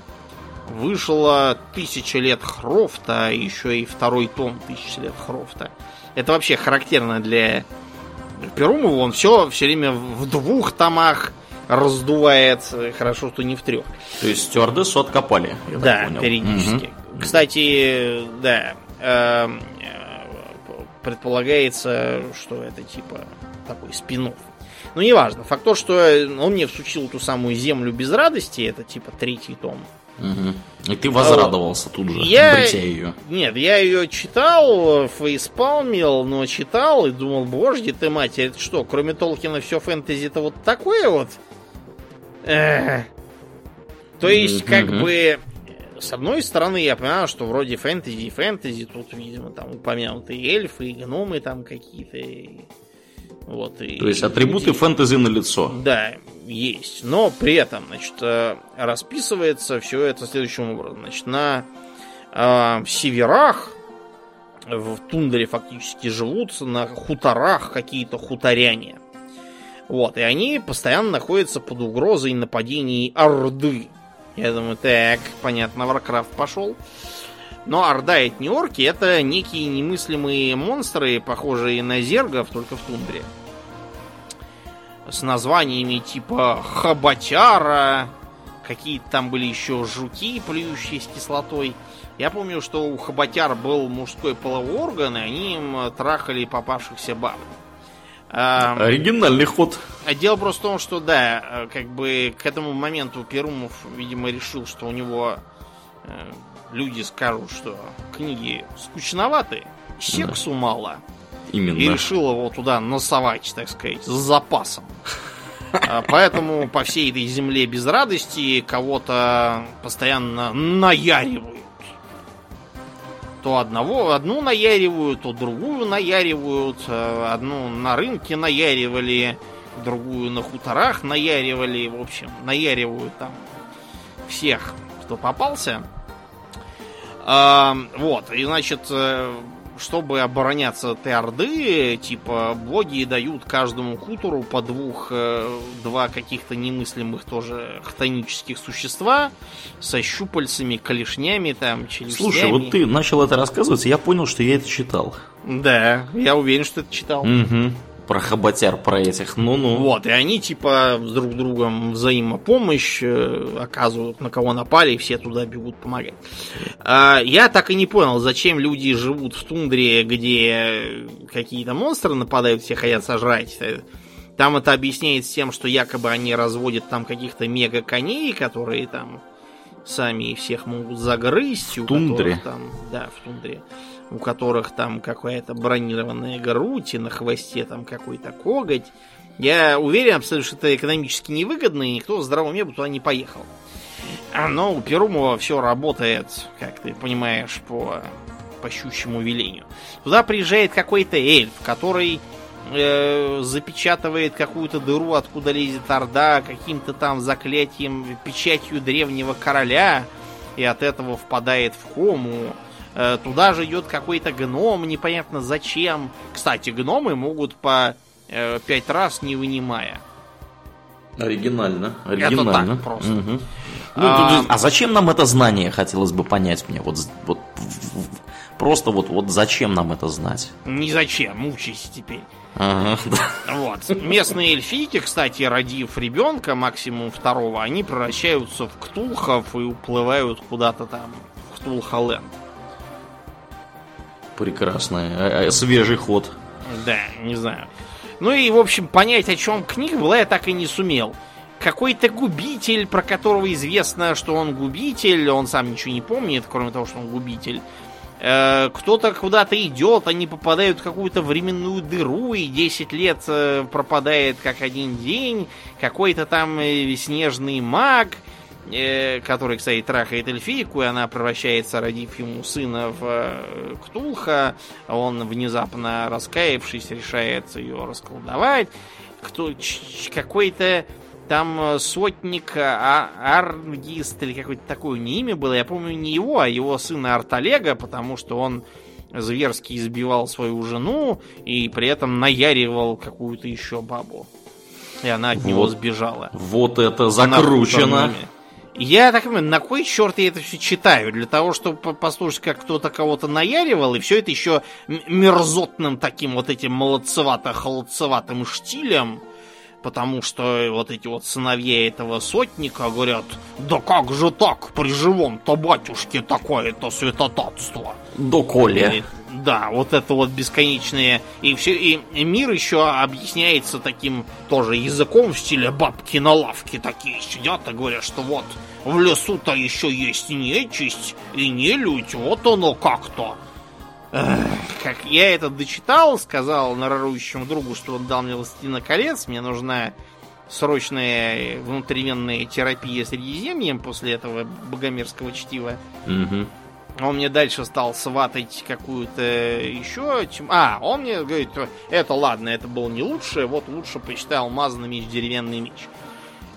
вышло «Тысяча лет Хрофта», еще и второй том «Тысяча лет Хрофта». Это вообще характерно для Перумова. Он все, все время в двух томах раздувает. Хорошо, что не в трех. То есть стюардессу откопали, Да, понял. периодически. Кстати, да, предполагается, что это типа такой спин Ну, неважно. Факт то, что он мне всучил ту самую землю без радости, это типа третий том. Мгм. И ты возрадовался тут же, Я- обретя ее. Нет, я ее читал, фейспалмил, но читал и думал, боже ты матерь, это что, кроме Толкина все фэнтези-то вот такое вот? Эх. То есть, как Мгм. бы, с одной стороны, я понимаю, что вроде фэнтези и фэнтези, тут, видимо, там упомянутые эльфы и гномы там какие-то. и Вот, и То есть атрибуты люди. фэнтези на лицо. Да, есть. Но при этом, значит, э, расписывается все это следующим образом. Значит, на э, северах, в тундре фактически живут, на хуторах какие-то хуторяне. Вот, и они постоянно находятся под угрозой нападений Орды. Я думаю, так, понятно, Варкрафт пошел. Но Орда это не орки, это некие немыслимые монстры, похожие на зергов, только в тундре. С названиями типа Хоботяра, какие-то там были еще жуки, плюющие с кислотой. Я помню, что у Хоботяр был мужской половой орган, и они им трахали попавшихся баб. Оригинальный ход. а дело просто в том, что да, э, как бы к этому моменту Перумов, видимо, решил, что у него э, люди скажут, что книги скучноваты, сексу мало. И Именно. решил его туда носовать, так сказать, с запасом. А, Поэтому по всей этой земле без радости кого-то постоянно наяривают. То одного, одну наяривают, то другую наяривают. э, Одну на рынке наяривали, другую на хуторах наяривали. В общем, наяривают там всех, кто попался. Вот, и значит, э, чтобы обороняться от орды, типа, боги дают каждому хутору по двух, э, два каких-то немыслимых тоже хтонических существа со щупальцами, колешнями, там, челюстями. Слушай, вот ты начал это рассказывать, и я понял, что я это читал. Да, я уверен, что ты читал. Мгм. Про хоботяр, про этих, ну-ну. Вот, и они типа с друг другом взаимопомощь э, оказывают, на кого напали, и все туда бегут помогать. Я так и не понял, зачем люди живут в тундре, где какие-то монстры нападают, все хотят сожрать. Там это объясняется тем, что якобы они разводят там каких-то мега-коней, которые там сами всех могут загрызть. В тундре. Там, да, в тундре у которых там какая-то бронированная грудь и на хвосте там какой-то коготь. Я уверен абсолютно, что это экономически невыгодно, и никто в здравом уме бы туда не поехал. А, но у Перумова все работает, как ты понимаешь, по, по щущему велению. Туда приезжает какой-то эльф, который э, запечатывает какую-то дыру, откуда лезет Орда, каким-то там заклятием, печатью древнего короля, и от этого впадает в кому. Э, туда же идет какой-то гном, непонятно зачем. Кстати, гномы могут по э, пять раз не вынимая. Оригинально. Оригинально. Это так просто. Угу. Ну, а... а зачем нам это знание, хотелось бы понять мне. Вот, вот просто вот, вот зачем нам это знать? Не зачем, мучайся теперь. Ага. Вот. Местные эльфийки, кстати, родив ребенка, максимум второго, они превращаются в ктулхов и уплывают куда-то там в Ктулхаленд. Прекрасный, а, а, свежий ход. Да, не знаю. Ну и, в общем, понять, о чем книга была, я так и не сумел. Какой-то губитель, про которого известно, что он губитель, он сам ничего не помнит, кроме того, что он губитель. Э, кто-то куда-то идет, они попадают в какую-то временную дыру, и 10 лет э, пропадает как один день. Какой-то там э, снежный маг э, который, кстати, трахает эльфийку, и она превращается, родив ему сына в э, Ктулха. Он, внезапно раскаявшись, решает ее расколдовать. Кто, какой-то там сотник а, Аргист или какое-то такое не имя было. Я помню не его, а его сына Арталега, потому что он зверски избивал свою жену и при этом наяривал какую-то еще бабу. И она от вот, него сбежала. Вот это закручено. Я так понимаю, на кой черт я это все читаю? Для того, чтобы послушать, как кто-то кого-то наяривал, и все это еще мерзотным таким вот этим молодцевато-холодцеватым штилем, потому что вот эти вот сыновья этого сотника говорят, да как же так, при живом-то батюшке такое-то святотатство. Доколе. Да, вот это вот бесконечное. И все, и мир еще объясняется таким тоже языком в стиле бабки на лавке такие сидят и говорят, что вот в лесу-то еще есть нечисть и нелюдь, вот оно как-то. Как я это дочитал, сказал нарорующему другу, что он дал мне «Властелина колец», мне нужна срочная внутривенная терапия средиземьем после этого богомерзкого чтива. Угу. Он мне дальше стал сватать какую-то еще... А, он мне говорит, это ладно, это было не лучше, вот лучше почитай алмазный меч, деревянный меч.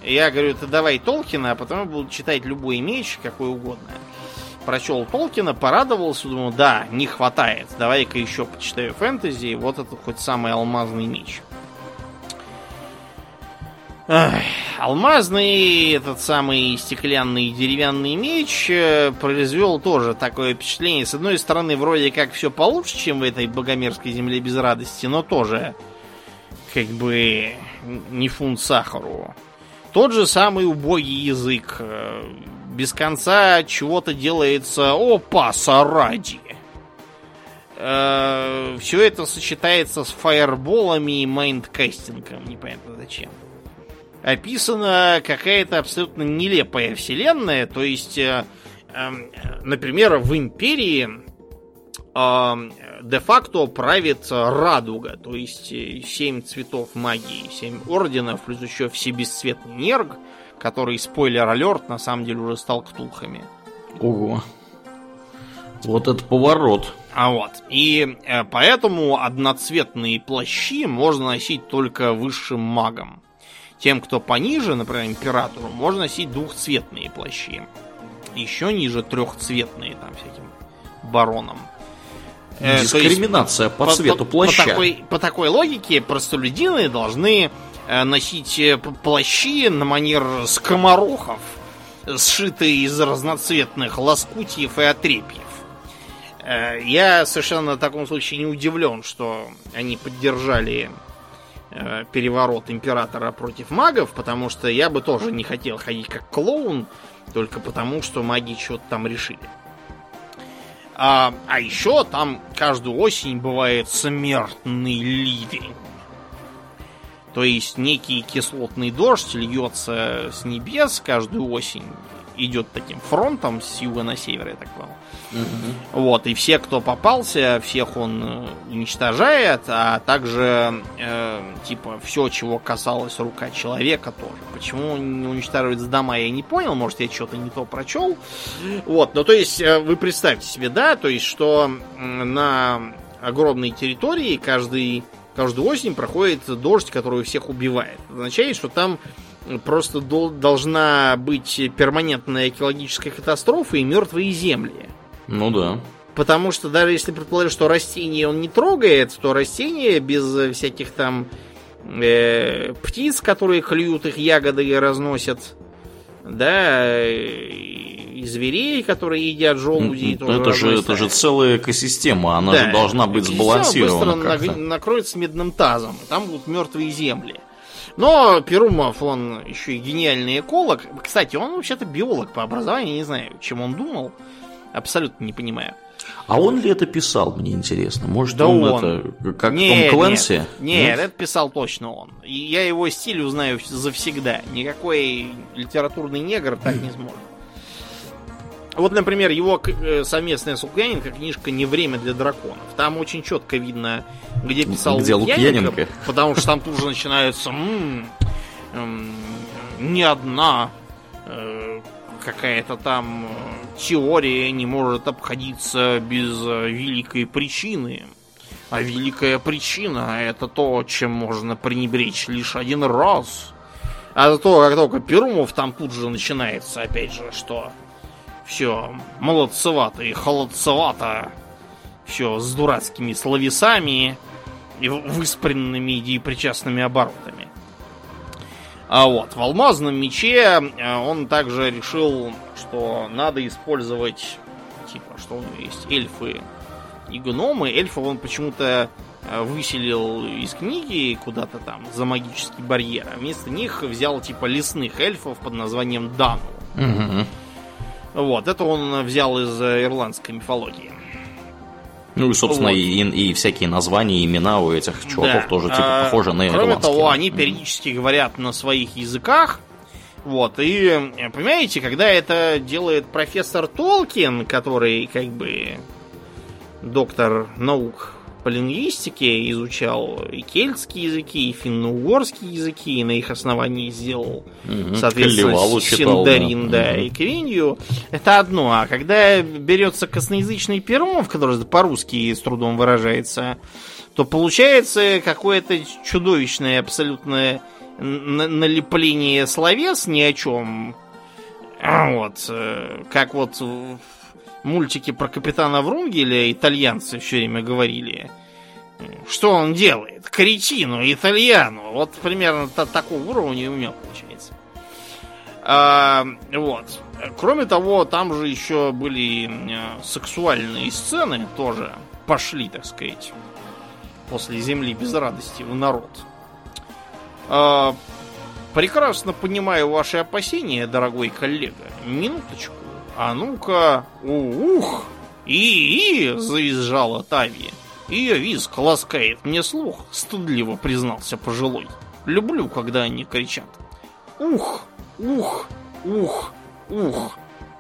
Я говорю, ты давай Толкина, а потом я буду читать любой меч, какой угодно. Прочел Толкина, порадовался, думаю, да, не хватает. Давай-ка еще почитаю фэнтези, вот это хоть самый алмазный меч. Алмазный, этот самый стеклянный деревянный меч э, произвел тоже такое впечатление. С одной стороны, вроде как все получше, чем в этой богомерзкой земле без радости, но тоже как бы не фунт сахару. Тот же самый убогий язык. Э, без конца чего-то делается опаса ради. Э, Все это сочетается с фаерболами и майндкастингом. Непонятно зачем описана какая-то абсолютно нелепая вселенная. То есть, э, э, например, в Империи э, де-факто правит радуга, то есть э, семь цветов магии, семь орденов, плюс еще всебесцветный нерг, который, спойлер-алерт, на самом деле уже стал ктулхами. Ого. Вот это поворот. А вот. И э, поэтому одноцветные плащи можно носить только высшим магом. Тем, кто пониже, например, императору, можно носить двухцветные плащи. Еще ниже трехцветные, там, всяким баронам. Э, Дискриминация есть, по, по цвету плаща. По такой, по такой логике простолюдины должны э, носить э, плащи на манер скоморохов, сшитые из разноцветных лоскутьев и отрепьев. Я совершенно в таком случае не удивлен, что они поддержали э, переворот императора против магов, потому что я бы тоже не хотел ходить как клоун, только потому что маги что-то там решили. А, а еще там каждую осень бывает смертный ливень. То есть некий кислотный дождь льется с небес каждую осень, идет таким фронтом с юга на север, я так понял. Угу. Вот, и все, кто попался, всех он э, уничтожает, а также, э, типа, все, чего касалось рука человека тоже. Почему не уничтожают дома, я не понял, может, я что-то не то прочел. Вот, ну, то есть, э, вы представьте себе, да, то есть, что на огромной территории каждый, каждую осень проходит дождь, который всех убивает. Это означает, что там просто должна быть перманентная экологическая катастрофа и мертвые земли. Ну да. Потому что даже если предположить, что растение он не трогает, то растения без всяких там э, птиц, которые клюют их ягоды и разносят, да, и зверей, которые едят желуди. Ну, это, же, это же целая экосистема, она да, же должна быть сбалансирована. быстро накроется медным тазом, там будут мертвые земли. Но Перумов, он еще и гениальный эколог. Кстати, он вообще-то биолог по образованию, не знаю, чем он думал. Абсолютно не понимаю. А он ли это писал, мне интересно? Может, да он, он. это как нет, Том Клэнси? Нет, нет, нет, это писал точно он. И я его стиль узнаю завсегда. Никакой литературный негр так не сможет. Вот, например, его э, совместная с Лукьяненко книжка «Не время для драконов». Там очень четко видно, где писал где Лукьяненко, Лукьяненко, потому что там тут же начинается м-м, м-м, не одна э, какая-то там теория не может обходиться без великой причины. А великая причина это то, чем можно пренебречь лишь один раз. А то, как только Перумов, там тут же начинается, опять же, что все молодцевато и холодцевато. Все с дурацкими словесами и выспренными идеепричастными оборотами. А вот, в алмазном мече э, он также решил, что надо использовать, типа, что у него есть эльфы и гномы. Эльфов он почему-то э, выселил из книги куда-то там за магический барьер, а вместо них взял типа лесных эльфов под названием Дану. Угу. Вот, это он взял из э, ирландской мифологии. Ну и, собственно, вот. и, и всякие названия, имена у этих чуваков да. тоже типа а, похожи на Кроме того, они периодически говорят на своих языках. Вот, и э, понимаете, когда это делает профессор Толкин, который как бы доктор наук по лингвистике изучал и кельтские языки, и финно-угорские языки, и на их основании сделал, угу, соответственно, Синдарин, да, да угу. и Квинью. Это одно. А когда берется косноязычный Перумов, который по-русски с трудом выражается, то получается какое-то чудовищное абсолютное налепление словес ни о чем. Вот. Э, как вот мультики про капитана Врунгеля итальянцы все время говорили. Что он делает? Кретину, итальяну. Вот примерно такого уровня у него получается. А, вот. Кроме того, там же еще были э, сексуальные сцены, тоже пошли, так сказать, после земли без радости в народ. А, прекрасно понимаю ваши опасения, дорогой коллега. Минуточку. А ну-ка, ух, и-и, завизжала Тави. Ее визг ласкает мне слух, стыдливо признался пожилой. Люблю, когда они кричат. Ух, ух, ух, ух.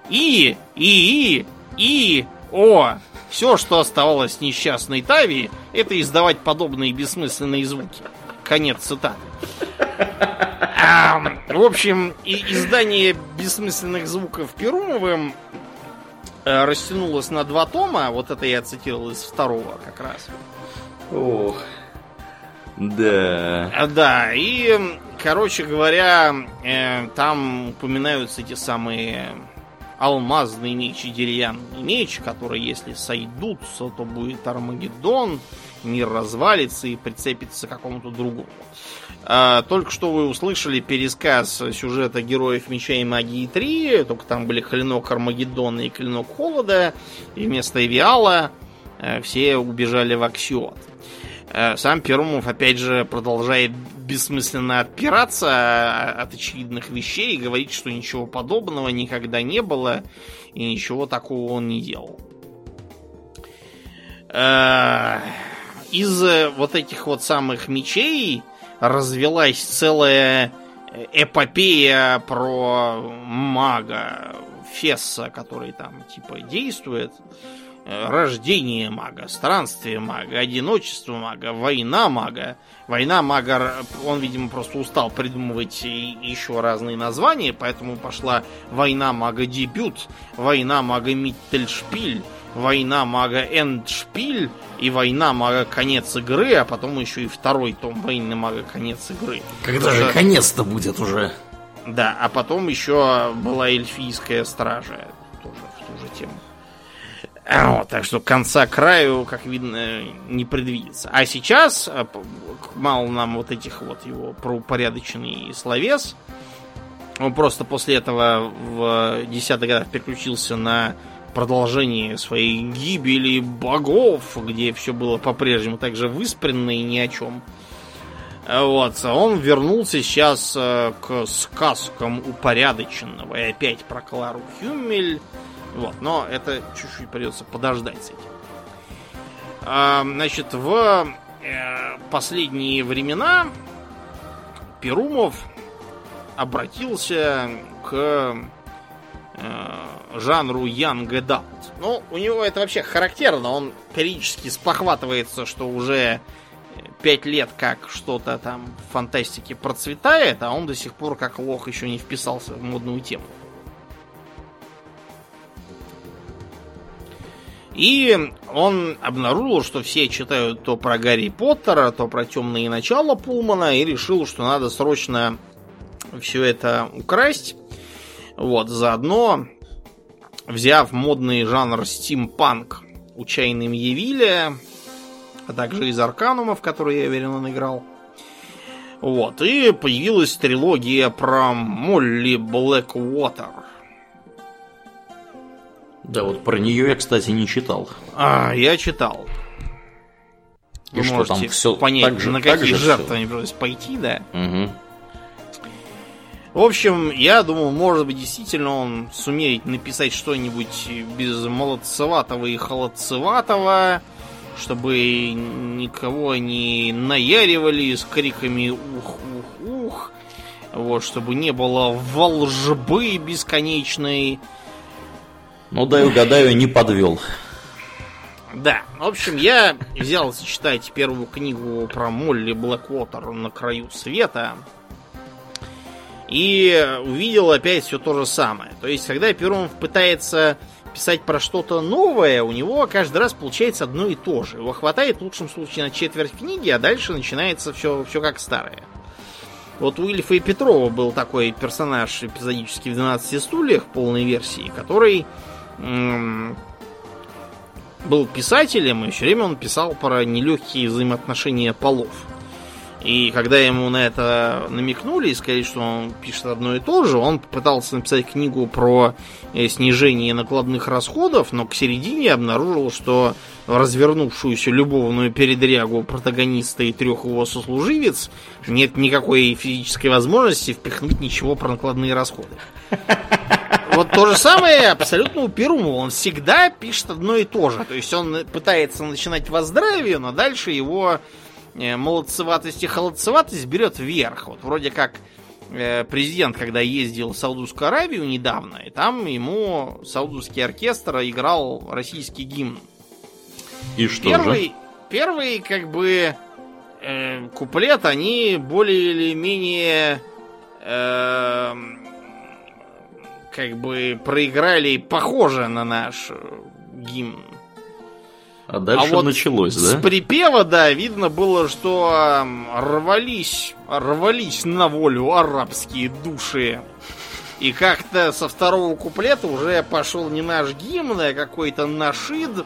И, и, и, и, о. Все, что оставалось несчастной Тави, это издавать подобные бессмысленные звуки. Конец цитаты. В общем, издание бессмысленных звуков Перумовым э, растянулось на два тома. Вот это я цитировал из второго как раз. Ох. Да. А, да, и, короче говоря, э, там упоминаются эти самые алмазный меч и деревянный меч, которые, если сойдутся, то будет Армагеддон, мир развалится и прицепится к какому-то другому. А, только что вы услышали пересказ сюжета Героев Меча и Магии 3, только там были клинок Армагеддона и клинок Холода, и вместо Эвиала э, все убежали в Аксиот. Э, сам Перумов, опять же, продолжает бессмысленно отпираться от очевидных вещей и говорит, что ничего подобного никогда не было и ничего такого он не делал. Э, из вот этих вот самых мечей развелась целая эпопея про мага Фесса, который там типа действует. Рождение мага, странствие мага, одиночество мага, война мага. Война мага, он, видимо, просто устал придумывать еще разные названия, поэтому пошла война мага дебют, война мага Миттельшпиль, война мага Эндшпиль и война мага конец игры, а потом еще и второй том войны мага конец игры. Когда же конец-то будет уже? Да, а потом еще была эльфийская стража, тоже в ту же тему. Вот, так что конца краю, как видно, не предвидится. А сейчас, э, мало нам вот этих вот его упорядоченный словес, он просто после этого в десятых годах переключился на продолжение своей гибели богов, где все было по-прежнему так же выспренно и ни о чем. Вот, он вернулся сейчас э, к сказкам упорядоченного. И опять про Клару Хюмель. Вот, но это чуть-чуть придется подождать с этим. А, значит, в э, последние времена Перумов обратился к э, жанру Young Adult. Ну, у него это вообще характерно. Он периодически спохватывается, что уже пять лет как что-то там в фантастике процветает, а он до сих пор как лох еще не вписался в модную тему. И он обнаружил, что все читают то про Гарри Поттера, то про темные начала Пулмана, и решил, что надо срочно все это украсть. Вот, заодно взяв модный жанр стимпанк у Чайным Явиля, а также из Арканума, в который я уверен он играл. Вот, и появилась трилогия про Молли Блэквотер. Да, вот про нее я, кстати, не читал. А, я читал. И Вы что там все понять, так же, на какие жертвы они пришлось пойти, да? Угу. В общем, я думал, может быть, действительно он сумеет написать что-нибудь без молодцеватого и холодцеватого, чтобы никого не наяривали с криками «ух-ух-ух», вот, чтобы не было волжбы бесконечной. Ну дай угадаю, не подвел. Да, в общем, я взялся читать первую книгу про Молли Блэквотер на краю света и увидел опять все то же самое. То есть, когда Перумов пытается писать про что-то новое, у него каждый раз получается одно и то же. Его хватает в лучшем случае на четверть книги, а дальше начинается все, все как старое. Вот у Ильфа и Петрова был такой персонаж эпизодически в 12 стульях полной версии, который был писателем, и все время он писал про нелегкие взаимоотношения полов. И когда ему на это намекнули и сказали, что он пишет одно и то же, он пытался написать книгу про э, снижение накладных расходов, но к середине обнаружил, что в развернувшуюся любовную передрягу протагониста и трех его сослуживец нет никакой физической возможности впихнуть ничего про накладные расходы. Вот то же самое абсолютно у Перумова. Он всегда пишет одно и то же. То есть он пытается начинать во здравие, но дальше его Э, молодцеватость и холодцеватость берет вверх. Вот вроде как э, президент, когда ездил в Саудовскую Аравию недавно, и там ему саудовский оркестр играл российский гимн. И что первый, же? Первый, как бы, э, куплет, они более или менее э, как бы проиграли похоже на наш э, гимн. А дальше а вот началось, да? С припева, да, видно было, что рвались, рвались на волю арабские души. И как-то со второго куплета уже пошел не наш гимн, а какой-то нашид,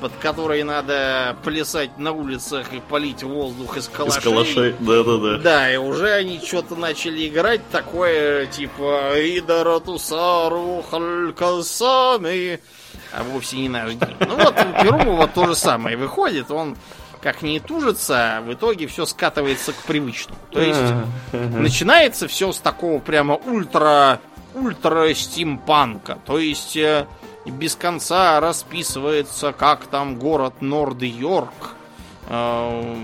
под который надо плясать на улицах и полить воздух из калашей. Из калашей, да-да-да. Да, и уже они что-то начали играть такое, типа «Идаратусару халькасами» а вовсе не наш гимн. Ну вот у Перумова то же самое выходит. Он как не тужится, в итоге все скатывается к привычному. То есть начинается все с такого прямо ультра ультра стимпанка. То есть э, без конца расписывается, как там город Норд-Йорк э,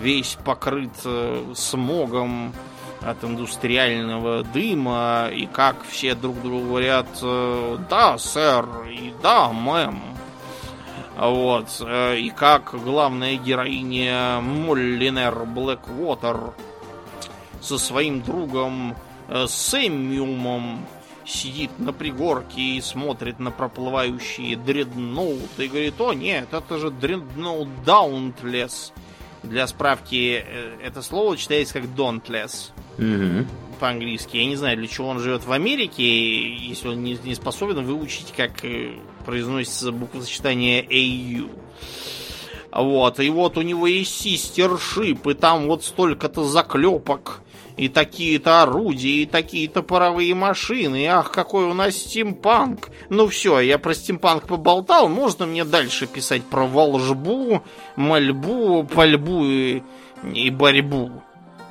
весь покрыт э, смогом от индустриального дыма, и как все друг другу говорят «да, сэр» и «да, мэм». Вот. И как главная героиня Моллинер Блэквотер со своим другом Сэмиумом сидит на пригорке и смотрит на проплывающие дредноуты и говорит, о нет, это же дредноут Даунтлес. Для справки, э, это слово читается как Dauntless Мгм. по-английски. Я не знаю, для чего он живет в Америке, если он не, не способен выучить, как э, произносится буквосочетание AU. Вот, и вот у него есть систершип, и там вот столько-то заклепок, и такие-то орудия, и такие-то паровые машины. Ах, какой у нас стимпанк. Ну все, я про стимпанк поболтал, можно мне дальше писать про волжбу, мольбу, пальбу и, и борьбу.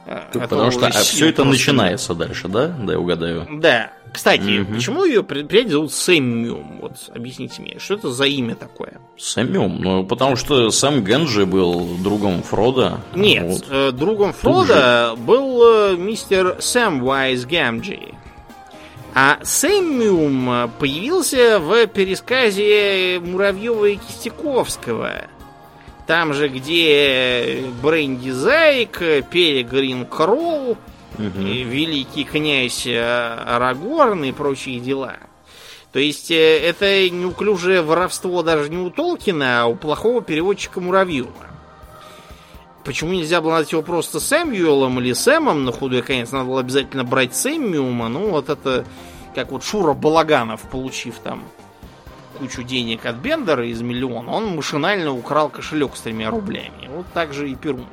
Э, это Потому что а, все это просто начинается дальше, да? Да, я угадаю. да. Кстати, почему ее предприятие зовут Сэммиум? Вот объясните мне, что это за имя такое? Сэмюм. Ну, потому что Сэм Генджи был другом Фрода. Нет, Вот. э, другом Фрода был э, мистер Сэмвайз Гамджи. А Сэммиум э, появился в пересказе Муравьева и Кистяковского. Там же, где Бренди Зайк, Перегрин Кроу, и великий князь э, Арагорн и прочие дела. То есть э, это неуклюжее воровство даже не у Толкина, а у плохого переводчика Муравьева. Почему нельзя было назвать его просто Сэмюэлом или Сэмом на худой конец? Надо было обязательно брать Сэммиума. Ну, вот это как вот Шура Балаганов, получив там кучу денег от Бендера из миллиона, он машинально украл кошелек с тремя рублями. Вот так же и Перунов.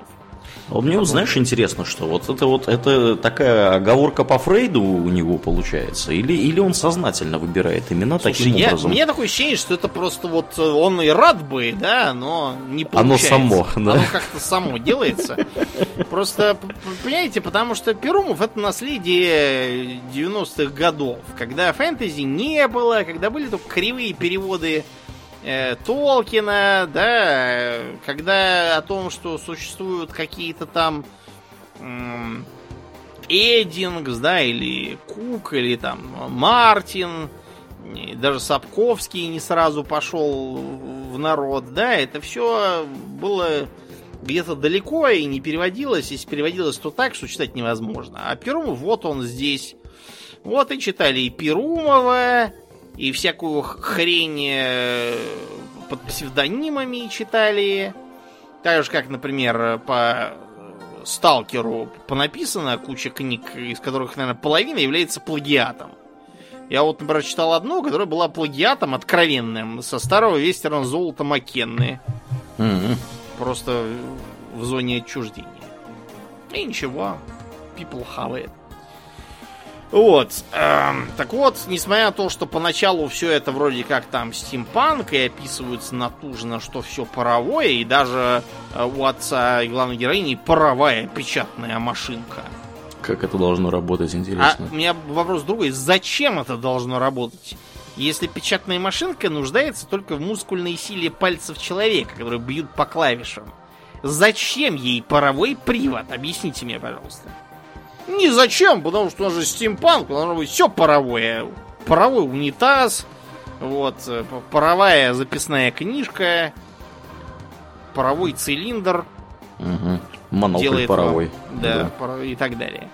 А вот мне вот знаешь интересно, что вот это вот это такая оговорка по Фрейду у него получается, или или он сознательно выбирает имена Слушай, таким я, образом? у меня такое ощущение, что это просто вот э, он и рад бы, да, но не Оно получается. само, да. Оно как-то само делается. Просто, понимаете, потому что Перумов это наследие 90-х годов, когда фэнтези не было, когда были только кривые переводы э, Толкина, да, э, когда о том, что существуют какие-то там м, Эдингс, да, или Кук, или там Мартин, даже Сапковский не сразу пошел в народ, да, это все было где-то далеко и не переводилось, если переводилось, то так, что читать невозможно. А Перумов, вот он здесь. Вот и читали и Перумова, и всякую хрень э, под псевдонимами читали. Так же, как, например, по Сталкеру понаписано куча книг, из которых, наверное, половина является плагиатом. Я вот, например, читал одну, которая была плагиатом откровенным со старого вестерна золота Маккенны. Мгм. Просто в зоне отчуждения. И ничего. People have it. Вот. эм, так вот, несмотря на то, что поначалу все это вроде как там стимпанк, и описывается натужно, что все паровое, и даже э, у отца и главной героини паровая печатная машинка. Как это должно работать, А интересно. у меня вопрос другой. Зачем это должно работать? Если печатная машинка нуждается только в мускульной силе пальцев человека, которые бьют по клавишам. Зачем ей паровой привод? Объясните мне, пожалуйста. Не зачем, потому что у нас же стимпанк, должно быть все паровое. Паровой унитаз, вот, э, паровая записная книжка, паровой цилиндр Мгм. Монокль делает вам- паровой. да, пара- и так далее.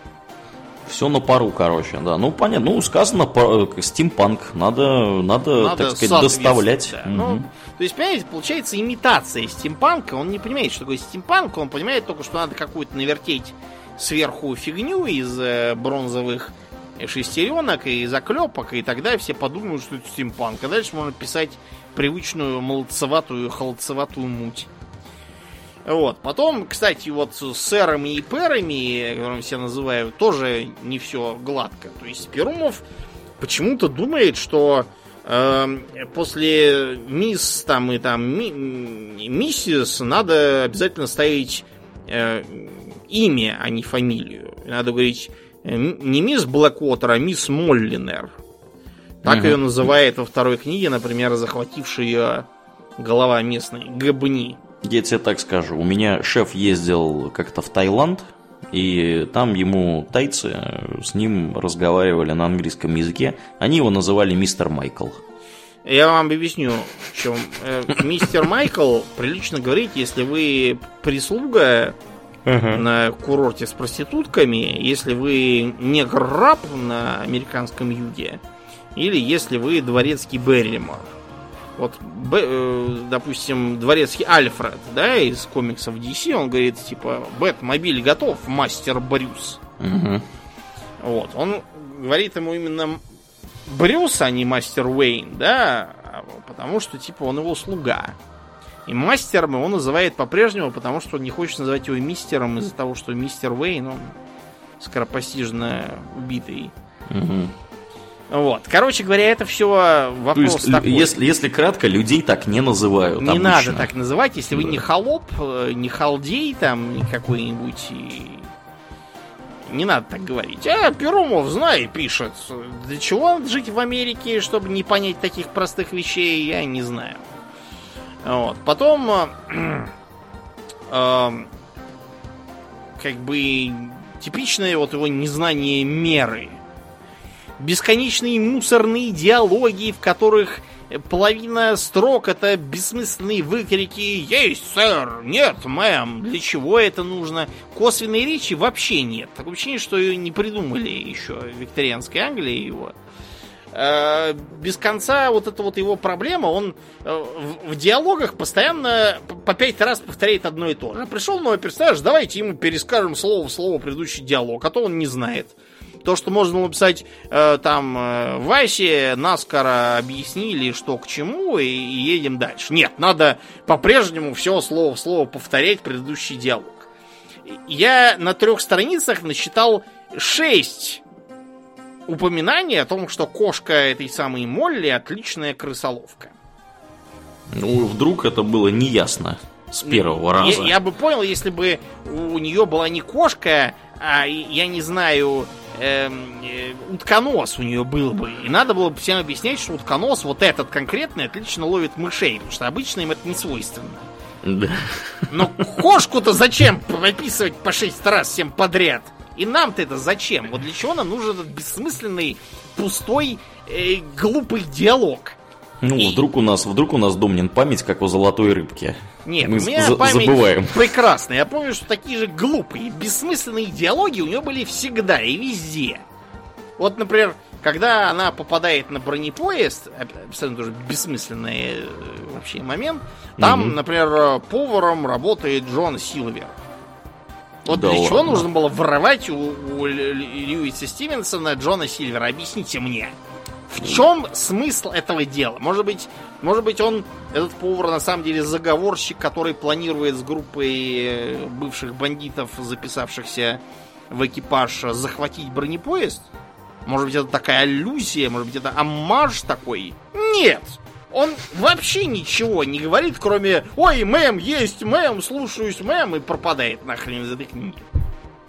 Все на пару, короче, да. Ну, понятно. Ну, сказано э, стимпанк. Надо, надо, Надо так сказать, доставлять. да. Мгм. Ну, то есть, понимаете, получается имитация стимпанка. Он не понимает, что такое стимпанк. Он понимает только, что надо какую-то навертеть сверху фигню из э, бронзовых шестеренок и заклепок, и тогда все подумают, что это стимпанк. А дальше можно писать привычную молодцеватую, холодцеватую муть. Вот. Потом, кстати, вот с сэрами и перами, которыми все называют, тоже не все гладко. То есть Перумов почему-то думает, что э, после мисс там и там ми, миссис надо обязательно ставить э, имя, а не фамилию. Надо говорить э, не мисс Блэквотер, а мисс Моллинер. Так ее называет во второй книге, например, захвативший ее голова местной Габни. Я тебе так скажу, у меня шеф ездил как-то в Таиланд, и там ему тайцы э, с ним разговаривали на английском языке. Они его называли мистер Майкл. Я вам объясню, в чем. Э, Мистер Майкл прилично говорить, если вы прислуга на курорте с проститутками, если вы не раб на американском юге, или если вы дворецкий Берримор. Вот, Б- э, допустим, дворецкий Альфред, да, из комиксов DC, он говорит, типа, Бэтмобиль готов, мастер Брюс. Мгм. Вот, он говорит ему именно Брюс, а не мастер Уэйн, да, потому что, типа, он его слуга. И мастером его называет по-прежнему, потому что он не хочет называть его мистером из-за того, что мистер Уэйн, он скоропостижно убитый. Мгм. Вот. Короче говоря, это все То вопрос есть, такой. если, если кратко, людей так не называют Не обычно. надо так называть, если вы Да. не холоп, э, не халдей там какой-нибудь. И... Не надо так говорить. А, Перумов, знай, пишет. Для чего жить в Америке, чтобы не понять таких простых вещей, я не знаю. Вот. Потом, <clears throat> э, как бы, типичное вот его незнание меры. Бесконечные мусорные диалоги, в которых половина строк это бессмысленные выкрики «Есть, сэр! Нет, мэм! Для чего это нужно?» Косвенной речи вообще нет. Такое ощущение, что ее не придумали еще в викторианской Англии его. Э, Без конца вот эта вот его проблема, он э, в, диалогах постоянно по пять раз повторяет одно и то же. Пришел новый персонаж, давайте ему перескажем слово в слово предыдущий диалог, а то он не знает. То, что можно было писать э, там э, Васе, наскоро объяснили, что к чему, и едем дальше. Нет, надо по-прежнему все слово в слово повторять предыдущий диалог. Я на трех страницах насчитал шесть упоминаний о том, что кошка этой самой Молли отличная крысоловка. Ну, вдруг это было неясно с первого Я, раза. я бы понял, если бы у нее была не кошка, а я не знаю, эм, э, утконос у нее был бы. И надо было бы всем объяснять, что утконос, вот этот конкретный, отлично ловит мышей, потому что обычно им это не свойственно. Да. Но кошку-то зачем прописывать по шесть раз всем подряд? И нам-то это зачем? Вот для чего нам нужен этот бессмысленный, пустой, э, глупый диалог? Ну, И- вдруг у нас, вдруг у нас Домнин память, как у золотой рыбки. Нет, Мы у меня за- память забываем. прекрасная. Я помню, что такие же глупые, бессмысленные диалоги у нее были всегда и везде. Вот, например, когда она попадает на бронепоезд, оп- абсолютно тоже бессмысленный э, вообще момент, там, Мгм. например, э, поваром работает Джон Силвер. Вот Да для чего ладно? нужно было воровать у, у Ль- Ль- Льюиса Стивенсона Джона Сильвера? Объясните мне. В чем смысл этого дела? Может быть, может быть, он, этот повар, на самом деле заговорщик, который планирует с группой э, бывших бандитов, записавшихся в экипаж, захватить бронепоезд? Может быть, это такая аллюзия? Может быть, это аммаж такой? Нет! Он вообще ничего не говорит, кроме «Ой, мэм, есть мэм, слушаюсь мэм» и пропадает нахрен из этой книги.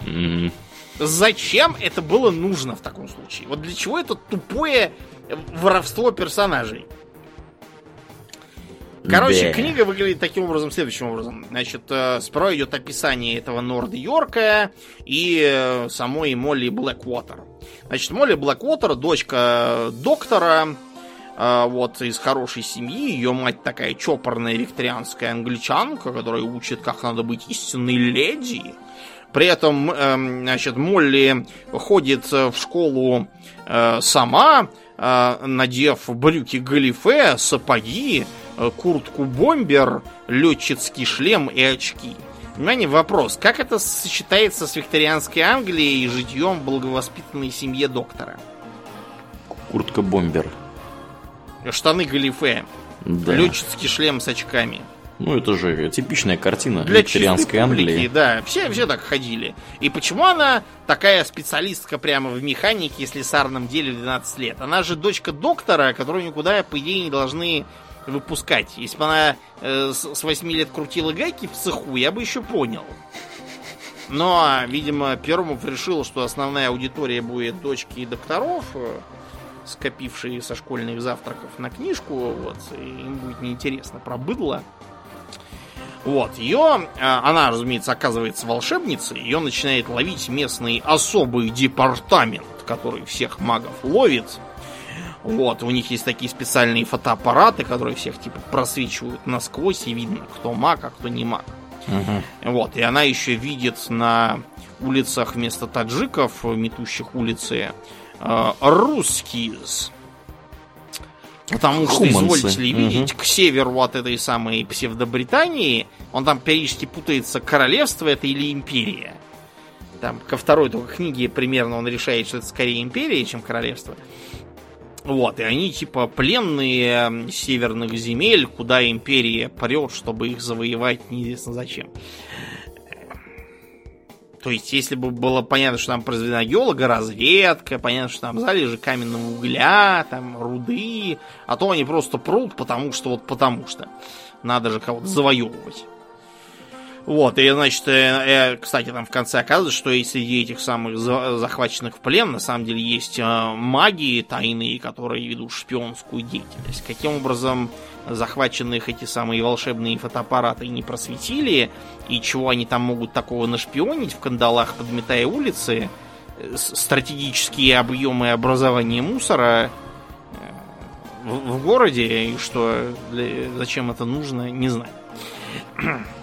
М, Зачем это было нужно в таком случае? Вот для чего это тупое воровство персонажей? Короче, да. книга выглядит таким образом, следующим образом. Значит, э, справа идет описание этого Норд-Йорка и э, самой Молли Блэквотер. Значит, Молли Блэквотер, дочка доктора, э, вот, из хорошей семьи. Ее мать такая чопорная викторианская англичанка, которая учит, как надо быть истинной леди. При этом, эм, значит, Молли ходит э, в школу э, сама, э, надев брюки галифе, сапоги, э, куртку бомбер, летчицкий шлем и очки. Внимание, вопрос. Как это сочетается с викторианской Англией и житьем в благовоспитанной семье доктора? Куртка-бомбер. Штаны галифе, Да. летчицкий шлем с очками. Ну, это же типичная картина Для викторианской публики, Англии. да, все, все так ходили. И почему она такая специалистка прямо в механике и слесарном деле в 12 лет? Она же дочка доктора, которую никуда, по идее, не должны выпускать. Если бы она э, с с 8 лет крутила гайки в цеху, я бы еще понял. Но, видимо, Пермов решил, что основная аудитория будет дочки докторов, э, скопившие со школьных завтраков на книжку, вот, и им будет неинтересно про быдло. Вот, ее, э, она, разумеется, оказывается волшебницей, ее начинает ловить местный особый департамент, который всех магов ловит. Вот, у них есть такие специальные фотоаппараты, которые всех типа просвечивают насквозь, и видно, кто маг, а кто не маг. Мгм. Вот, и она еще видит на улицах вместо таджиков, метущих улицы, э, русскиз. Потому что, Хуманцы. извольте ли видеть, к северу от этой самой псевдобритании, он там периодически путается, королевство это или империя. Там ко второй только книге примерно он решает, что это скорее империя, чем королевство. Вот, и они типа пленные северных земель, куда империя прет, чтобы их завоевать неизвестно зачем. То есть, если бы было понятно, что там произведена геологоразведка, понятно, что там залежи каменного угля, там руды, а то они просто прут, потому что вот потому что. Надо же кого-то завоевывать. Вот, и, значит, э, э, кстати, там в конце оказывается, что и среди этих самых за- захваченных в плен, на самом деле, есть э, маги тайные, которые ведут шпионскую деятельность. Каким образом захваченных эти самые волшебные фотоаппараты не просветили, и чего они там могут такого нашпионить в кандалах, подметая улицы, э, стратегические объемы образования мусора э, в, в городе, и что, для- зачем это нужно, не знаю. <clears throat>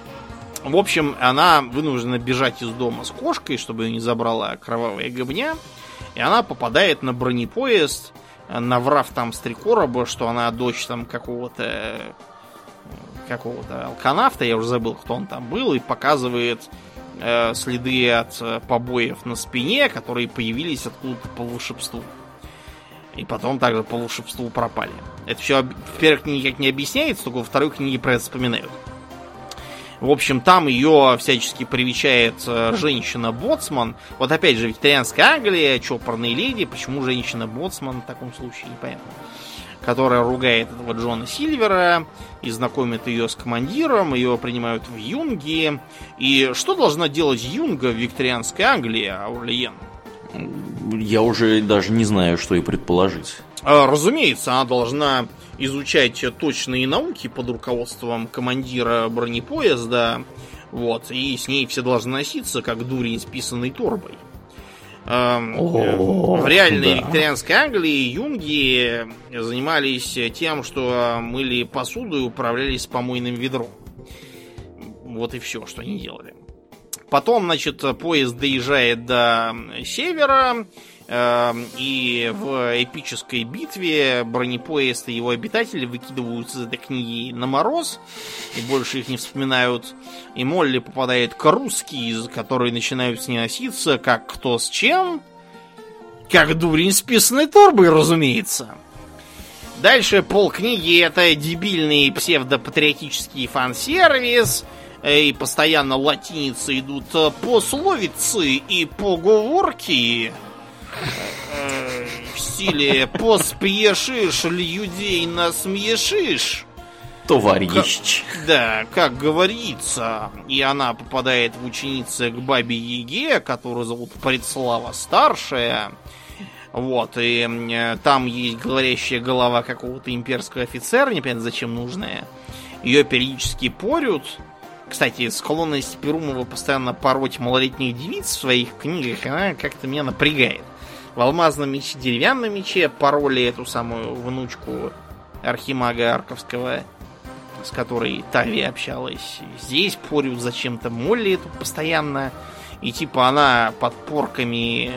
В общем, она вынуждена бежать из дома с кошкой, чтобы ее не забрала кровавая гобня. И она попадает на бронепоезд, наврав там с три что она дочь там какого-то э, какого-то алканавта, я уже забыл, кто он там был, и показывает э, следы от э, побоев на спине, которые появились откуда-то по волшебству. И потом также по волшебству пропали. Это все в первой книге никак не объясняется, только во второй книге про это вспоминают. В общем, там ее всячески привечает э, женщина-боцман. Вот опять же, викторианская Англия, чопорные леди. Почему женщина-боцман в таком случае, непонятно. Которая ругает этого Джона Сильвера и знакомит ее с командиром. Ее принимают в Юнги. И что должна делать Юнга в викторианской Англии, Аурлиен? Я уже даже не знаю, что и предположить. А, Разумеется, она должна изучать точные науки под руководством командира бронепоезда, вот, и с ней все должны носиться, как дурень с писаной торбой. Эм, В реальной викторианской Англии юнги занимались тем, что мыли посуду и управлялись помойным ведром. Вот и все, что они делали. Потом, значит, поезд доезжает до севера, и в эпической битве бронепоезд и его обитатели выкидываются из этой книги на мороз, и больше их не вспоминают. И Молли попадает к русский, которые начинают с ней носиться, как кто с чем, как дурень с писаной торбой, разумеется. Дальше полкниги это дебильный псевдопатриотический фан-сервис, э, и постоянно латиницы идут пословицы и поговорки в стиле «поспешишь, людей насмешишь». Товарищ. Да, как говорится, и она попадает в ученицы к бабе Еге, которую зовут Предслава Старшая. Вот, и там есть говорящая голова какого-то имперского офицера, непонятно зачем нужная. Ее периодически порют. Кстати, склонность Перумова постоянно пороть малолетних девиц в своих книгах, она как-то меня напрягает. В алмазном мече, деревянном мече пороли эту самую внучку архимага Арковского, с которой Тави общалась. Здесь порют зачем-то Молли эту постоянно. И типа она под порками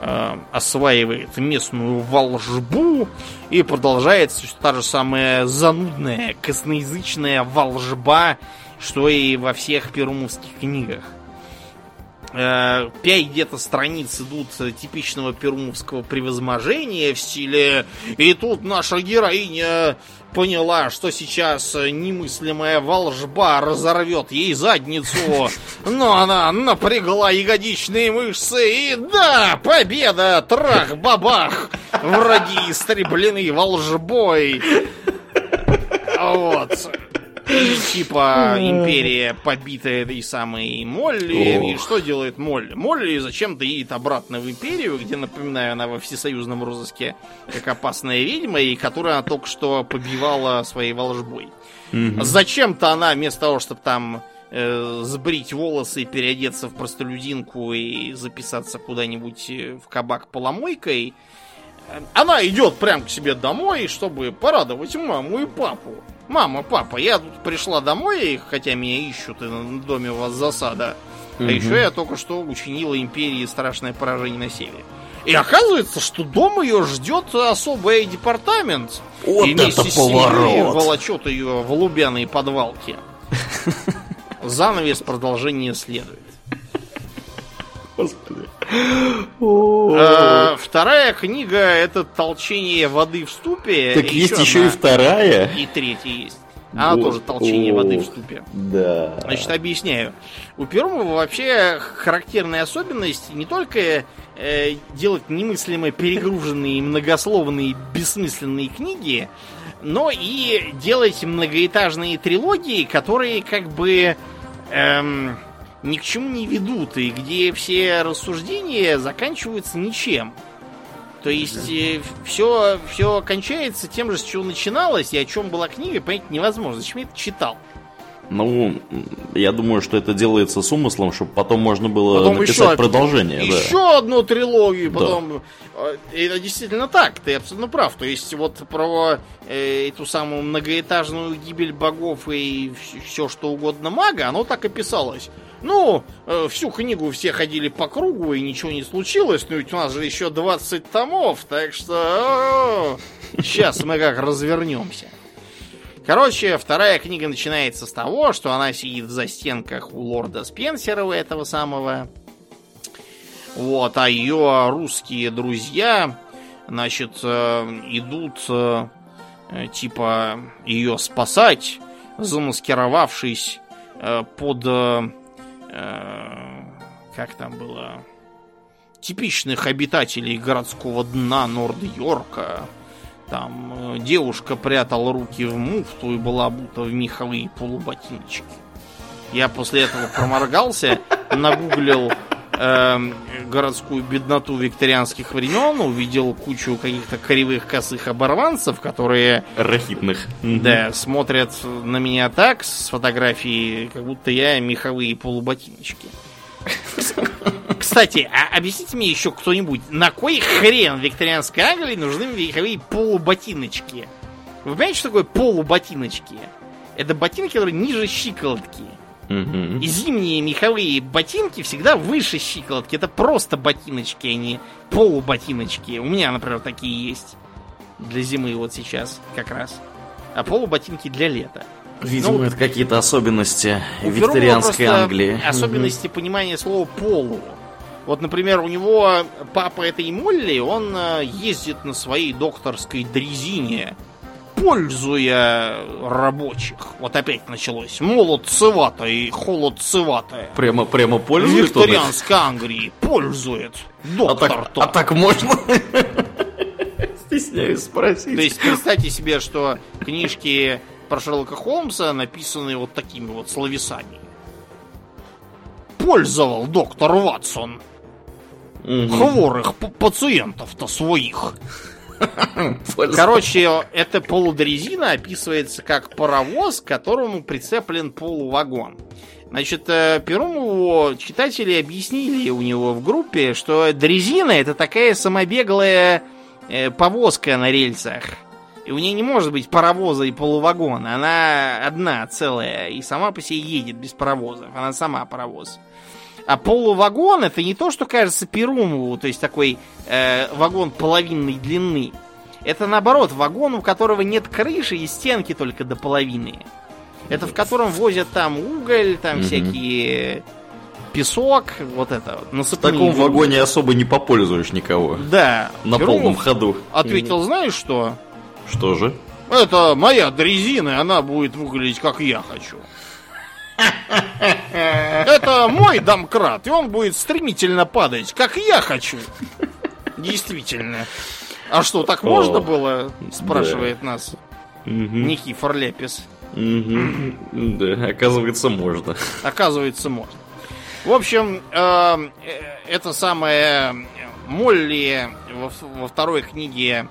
э, осваивает местную волжбу и продолжается та же самая занудная, косноязычная волжба, что и во всех перумовских книгах. Э, пять где-то страниц идут типичного перумовского превозможения в стиле «И тут наша героиня поняла, что сейчас немыслимая волжба разорвет ей задницу, но она напрягла ягодичные мышцы, и да, победа, трах-бабах, враги истреблены волжбой». Вот. <laughs> И типа империя побита этой самой Молли. И что делает Молли? Молли зачем-то едет обратно в империю, где, напоминаю, она во всесоюзном розыске как опасная ведьма, и которую она только что побивала своей волжбой. Угу. Зачем-то она вместо того, чтобы там э, сбрить волосы, переодеться в простолюдинку и записаться куда-нибудь э, в кабак поломойкой, э, она идет прям к себе домой, чтобы порадовать маму и папу. Мама, папа, я тут пришла домой, хотя меня ищут, и на доме у вас засада. А еще я только что учинила империи страшное поражение на севере. И оказывается, что дома ее ждет особый департамент. Вот и вместе это поворот! волочет ее в лубяные подвалки. <laughs> Занавес продолжение следует. Господи. А, вторая книга это толчение воды в ступе. Так есть еще и вторая. И третья есть. Она тоже толчение воды в ступе. Да. Значит, объясняю. У Перумова вообще характерная особенность не только э, делать немыслимо перегруженные, многословные, бессмысленные книги, но и делать многоэтажные трилогии, которые как бы эм, ни к чему не ведут, и где все рассуждения заканчиваются ничем. То есть э, все, все кончается тем же, с чего начиналось, и о чем была книга, понять невозможно. Зачем я это читал? Ну, я думаю, что это делается с умыслом, чтобы потом можно было потом написать еще, продолжение. Еще да. одну трилогию, потом. Да. Это действительно так, ты абсолютно прав. То есть, вот про э, эту самую многоэтажную гибель богов и все что угодно мага, оно так и писалось. Ну, э, всю книгу все ходили по кругу и ничего не случилось, но ведь у нас же еще 20 томов, так что сейчас мы как развернемся. Короче, вторая книга начинается с того, что она сидит в застенках у лорда Спенсера, у этого самого. Вот, а ее русские друзья, значит, э, идут э, типа ее спасать, замаскировавшись э, под как там было типичных обитателей городского дна Норд-Йорка там э, девушка прятала руки в муфту и была будто в меховые полуботиночки. Я после этого проморгался, нагуглил э, городскую бедноту викторианских времен, увидел кучу каких-то кривых косых оборванцев, которые... Рахитных. Да, смотрят на меня так с фотографии, как будто я меховые полуботиночки. Кстати, а объясните мне еще кто-нибудь, на кой хрен викторианской Англии нужны вековые полуботиночки? Вы понимаете, что такое полуботиночки? Это ботинки, которые ниже щиколотки. Угу. И зимние меховые ботинки всегда выше щиколотки. Это просто ботиночки, а не полуботиночки. У меня, например, такие есть. Для зимы вот сейчас как раз. А полуботинки для лета. Видимо, ну, это какие-то особенности викторианской Англии. <laughs> Особенности угу. понимания слова полу. Вот, например, у него папа этой Молли, он э, ездит на своей докторской дрезине, пользуя рабочих. Вот опять началось. Молодцевато и холодцевато. Прямо, прямо пользует Викторианской Англии пользует. Доктор а так, а так можно? <laughs> Стесняюсь спросить. То есть, представьте себе, что книжки про Шерлока Холмса написаны вот такими вот словесами. Пользовал доктор Ватсон угу. хворых пациентов-то своих. Короче, эта полудрезина описывается как паровоз, к которому прицеплен полувагон. Значит, э, Перумову читатели объяснили у него в группе, что дрезина это такая самобеглая э, повозка на рельсах. И у нее не может быть паровоза и полувагона. Она одна, целая, и сама по себе едет без паровозов. Она сама паровоз. А полувагон это не то, что кажется Перумову, то есть такой э, вагон половинной длины. Это наоборот, вагон, у которого нет крыши и стенки только до половины. Это в котором возят там уголь, там mm-hmm. всякие песок, вот это. В таком вагоне особо не попользуешь никого. Да. На Перумов полном ходу. Ответил, знаешь что? Что же? Это моя дрезина, и она будет выглядеть, как я хочу. Это мой домкрат, и он будет стремительно падать, как я хочу. Действительно. А что, так можно было? Спрашивает нас Никифор Лепис. Да, оказывается, можно. Оказывается, можно. В общем, э, это самое Молли во второй книге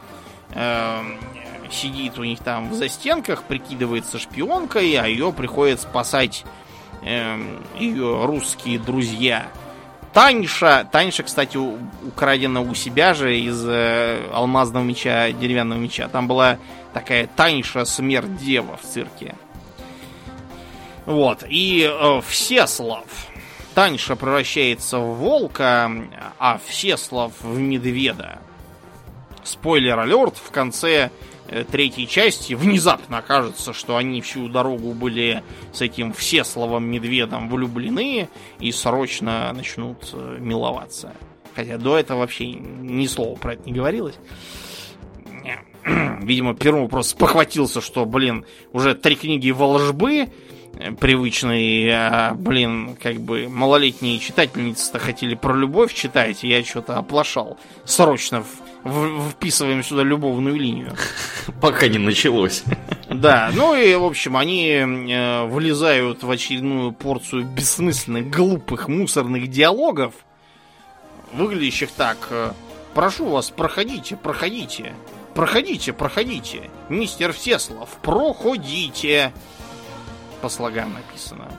э, сидит у них там в застенках, прикидывается шпионкой, а ее приходят спасать э, ее русские друзья. Таньша, Таньша, кстати, украдена у себя же из э, алмазного меча, деревянного меча. Там была такая Таньша смерть дева в цирке. Вот. И э, Всеслав. Таньша превращается в волка, а Всеслав в медведа. Спойлер алерт, в конце третьей части внезапно окажется, что они всю дорогу были с этим Всесловым медведом влюблены и срочно начнут э, миловаться. Хотя до этого вообще ни слова про это не говорилось. <clears throat> Видимо, Перун просто похватился, что, блин, уже три книги волжбы э, привычные, а, блин, как бы малолетние читательницы-то хотели про любовь читать, я что-то оплошал. Срочно в вписываем сюда любовную линию. <laughs> Пока не началось. Да, ну и, в общем, они э, влезают в очередную порцию бессмысленных, глупых, мусорных диалогов, выглядящих так. Э, Прошу вас, проходите, проходите. Проходите, проходите. Мистер Всеслав, проходите. По слогам написано.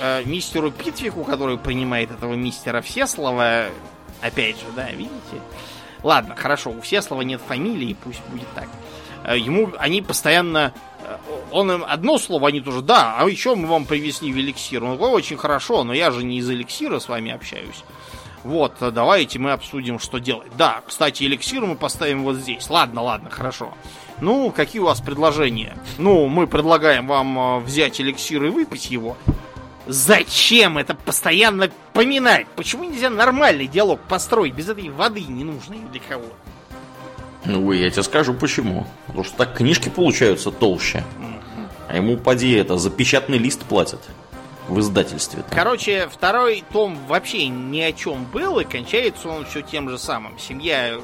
Э, мистеру Питвику, который принимает этого мистера Всеслава, опять же, да, видите? Ладно, хорошо, у Всеслова нет фамилии, пусть будет так. Э, ему они постоянно... Э, он им одно слово, они тоже, да, а еще мы вам привезли в эликсир. Он такой, очень хорошо, но я же не из эликсира с вами общаюсь. Вот, э, давайте мы обсудим, что делать. Да, кстати, эликсир мы поставим вот здесь. Ладно, ладно, хорошо. Ну, какие у вас предложения? Ну, мы предлагаем вам взять эликсир и выпить его. Зачем это постоянно поминать? Почему нельзя нормальный диалог построить без этой воды ненужной для кого? Ну, я тебе скажу почему. Потому что так книжки получаются толще. А ему, поди, это, за печатный лист платят. В издательстве. -то. Короче, второй том вообще ни о чем был, и кончается он все тем же самым. Семья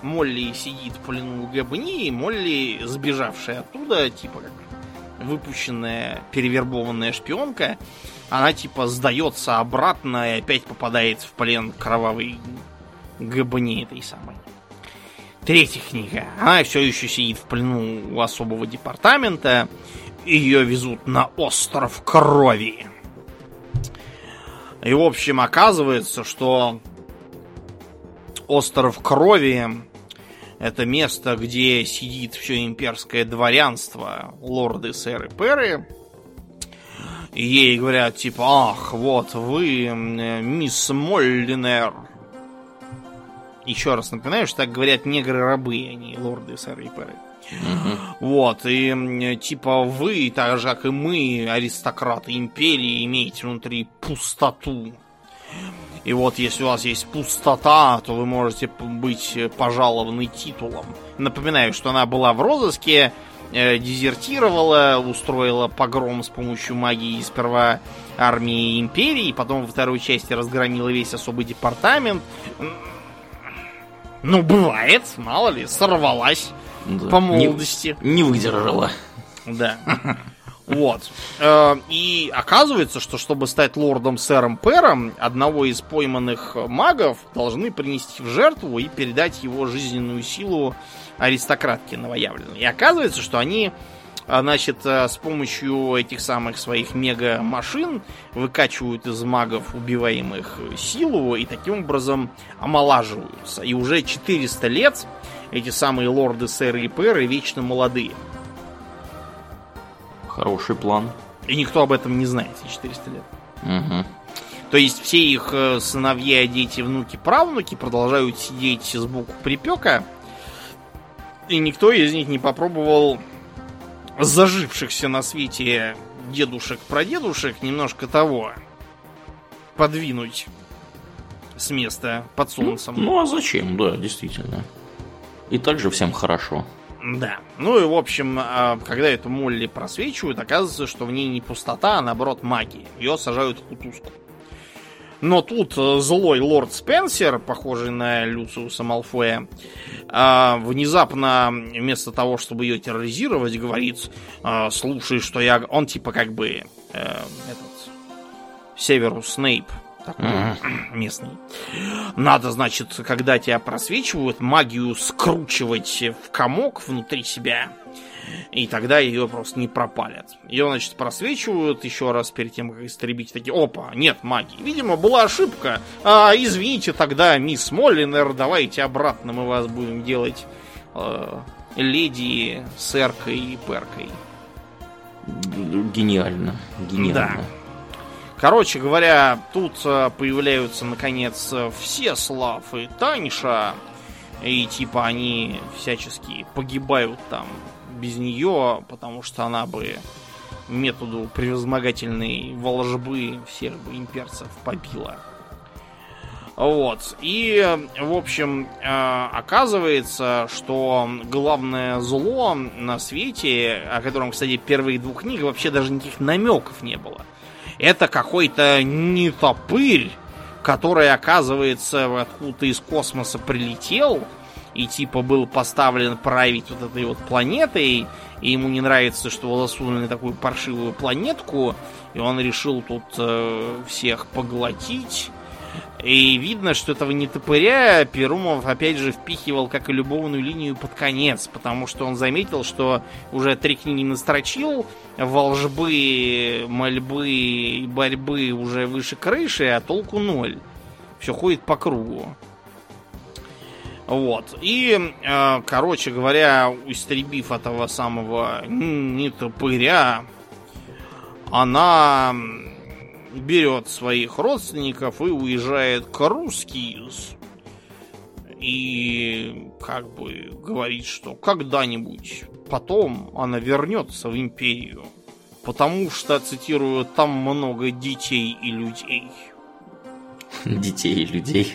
Молли сидит в плену Габни, и Молли, сбежавшая оттуда, типа как выпущенная, перевербованная шпионка, она типа сдается обратно и опять попадает в плен кровавой габни этой самой. Третья книга. Она все еще сидит в плену у особого департамента. Ее везут на остров крови. И, в общем, оказывается, что остров крови это место, где сидит все имперское дворянство, лорды, сэры, перы ей говорят, типа, ах, вот вы, мисс Моллинер. Еще раз напоминаю, что так говорят негры-рабы, а не лорды сэры и перы. Вот, и типа вы, так же как и мы, аристократы империи, имеете внутри пустоту. И вот если у вас есть пустота, то вы можете быть пожалованы титулом. Напоминаю, что она была в розыске, дезертировала, устроила погром с помощью магии сперва армии империи, потом во второй части разгромила весь особый департамент. Ну, бывает, мало ли, сорвалась да. по молодости. Не, не выдержала. Да. Вот. Э, и оказывается, что чтобы стать лордом сэром Пером, одного из пойманных магов должны принести в жертву и передать его жизненную силу аристократки новоявленные. И оказывается, что они а, значит, а, с помощью этих самых своих мега-машин выкачивают из магов убиваемых силу и таким образом омолаживаются. И уже 400 лет эти самые лорды, сэры и пэры вечно молодые. Хороший план. И никто об этом не знает эти 400 лет. Угу. То есть все их э, сыновья, дети, внуки, правнуки продолжают сидеть сбоку припека и никто из них не попробовал зажившихся на свете дедушек-прадедушек немножко того подвинуть с места под солнцем. Ну, ну а зачем, да, действительно. И также всем хорошо. Да. Ну и, в общем, а, когда эту Молли просвечивают, оказывается, что в ней не пустота, а наоборот магия. Ее сажают в кутузку. Но тут э, злой лорд Спенсер, похожий на Люциуса Малфоя, а, внезапно вместо того, чтобы ее терроризировать, говорит, а, слушай, что я... Он типа как бы э, этот Северус Снейп, такой mm-hmm. местный. Надо, значит, когда тебя просвечивают, магию скручивать в комок внутри себя и тогда ее просто не пропалят. Ее, значит, просвечивают еще раз перед тем, как истребить. Такие, опа, нет магии. Видимо, была ошибка. А, извините тогда, мисс Моллинер, давайте обратно мы вас будем делать э, леди, сэркой и перкой. Гениально. Гениально. Да. Короче говоря, тут э, появляются, наконец, все Слав и Таньша. И типа они всячески погибают там без нее, потому что она бы методу превозмогательной волжбы всех бы имперцев побила. Вот. И, в общем, э, оказывается, что главное зло на свете, о котором, кстати, первые двух книг вообще даже никаких намеков не было, это какой-то нетопырь, который, оказывается, откуда-то из космоса прилетел, и типа был поставлен править вот этой вот планетой, и ему не нравится, что на такую паршивую планетку, и он решил тут э, всех поглотить. И видно, что этого не топыря Перумов опять же впихивал как и любовную линию под конец, потому что он заметил, что уже три книги настрочил, волжбы, мольбы и борьбы уже выше крыши, а толку ноль. Все ходит по кругу. Вот. И, э, короче говоря, истребив этого самого нетопыря, она берет своих родственников и уезжает к русскиз. И как бы говорит, что когда-нибудь потом она вернется в империю. Потому что, цитирую, там много детей и людей. <laughs> Детей и людей.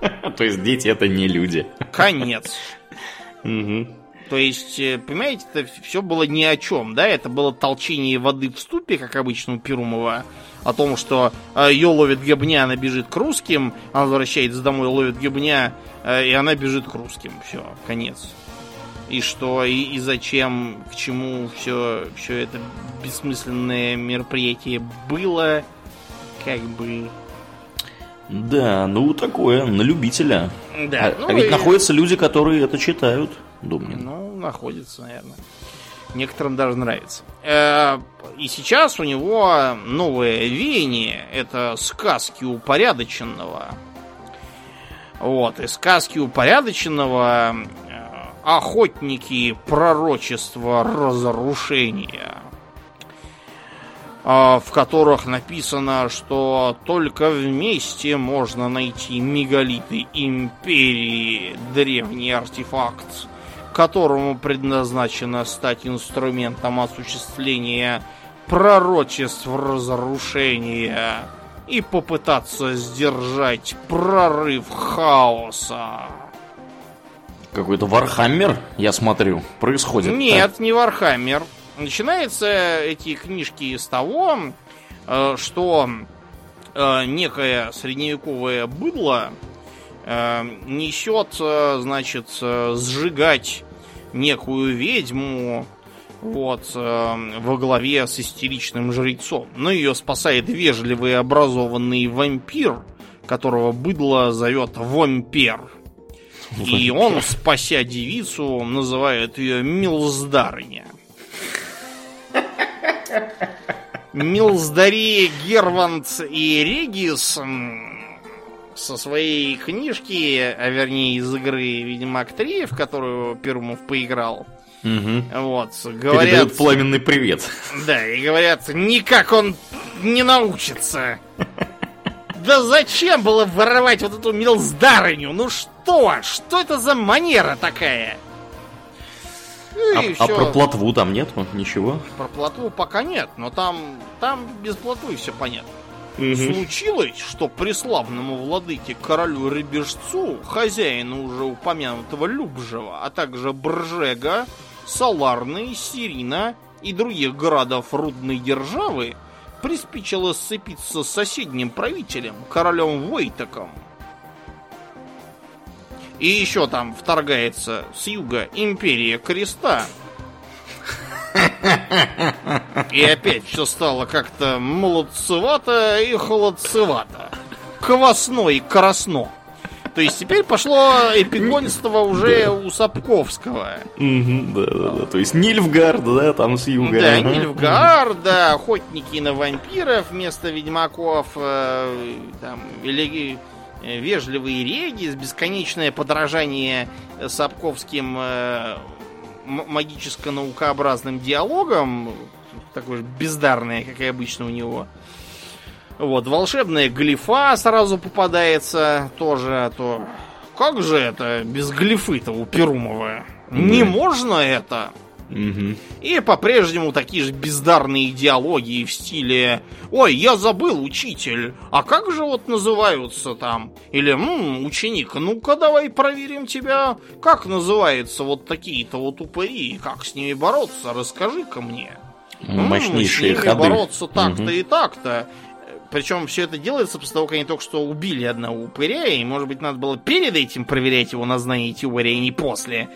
<laughs> То есть дети это не люди. Конец. То есть, э, понимаете, это все было ни о чем, да? Это было толчение воды в ступе, как обычно у Перумова, о том, что э, ее ловит гебня, она бежит к русским, она возвращается домой, ловит гебня, э, и она бежит к русским. Все, конец. И что, и, и зачем, к чему все, все это бессмысленное мероприятие было, как бы да, ну такое, на любителя. Да. А, ну, а ведь и... находятся люди, которые это читают, думаю. Ну, находятся, наверное. Некоторым даже нравится. Э, и сейчас у него новое веяние. Это сказки упорядоченного. Вот, и сказки упорядоченного э, охотники пророчества разрушения. А, в которых написано, что только вместе можно найти мегалиты империи, древний артефакт, которому предназначено стать инструментом осуществления пророчеств разрушения и попытаться сдержать прорыв хаоса. Какой-то Warhammer, я смотрю, происходит. Нет, не Warhammer. Начинаются эти книжки с того, э, что э, некое средневековое быдло э, несет, значит, сжигать некую ведьму вот, во главе с истеричным жрецом. Но ее спасает вежливый образованный вампир, которого быдло зовет вампир. И он, спася девицу, называет ее Милздарыня. Милздари, Гервант и Регис со своей книжки, а вернее из игры Ведьмак 3, в которую Перумов поиграл. Угу. Вот, говорят... Передают пламенный привет. Да, и говорят, никак он не научится. Да зачем было воровать вот эту милздарыню? Ну что? Что это за манера такая? Ну, а, а про плотву там нет? Ничего? Про плотву пока нет, но там, там без плотвы все понятно. Случилось, что преславному владыке королю Рыбежцу, хозяину уже упомянутого Любжева, а также Бржега, Саларны, Сирина и других городов рудной державы, приспичило сцепиться с соседним правителем, королем Войтаком. И еще там вторгается с юга империя Креста, и опять все стало как-то молодцевато и холодцевато. Квасно и красно. То есть теперь пошло эпигонство уже у Сапковского. Да, да, да. То есть Нильфгард, да, там с юга. Да, Нильфгард, да, охотники на вампиров вместо ведьмаков, э, там, э, вежливые реги, бесконечное подражание Сапковским э, магическо-наукообразным диалогом, такой же бездарное, как и обычно у него. Вот, волшебная глифа сразу попадается тоже, а то... Как же это без глифы-то у Перумова? Не можно это? Угу. И по-прежнему такие же бездарные идеологии в стиле «Ой, я забыл, учитель, а как же вот называются там?» Или «Ммм, ученик, ну-ка давай проверим тебя, как называются вот такие-то вот упыри, как с ними бороться, расскажи-ка мне». Мощнейшие м-м, с ними ходы. бороться так-то угу. и так-то. Причем все это делается после того, как они только что убили одного упыря, и, может быть, надо было перед этим проверять его на знание теории, а не после.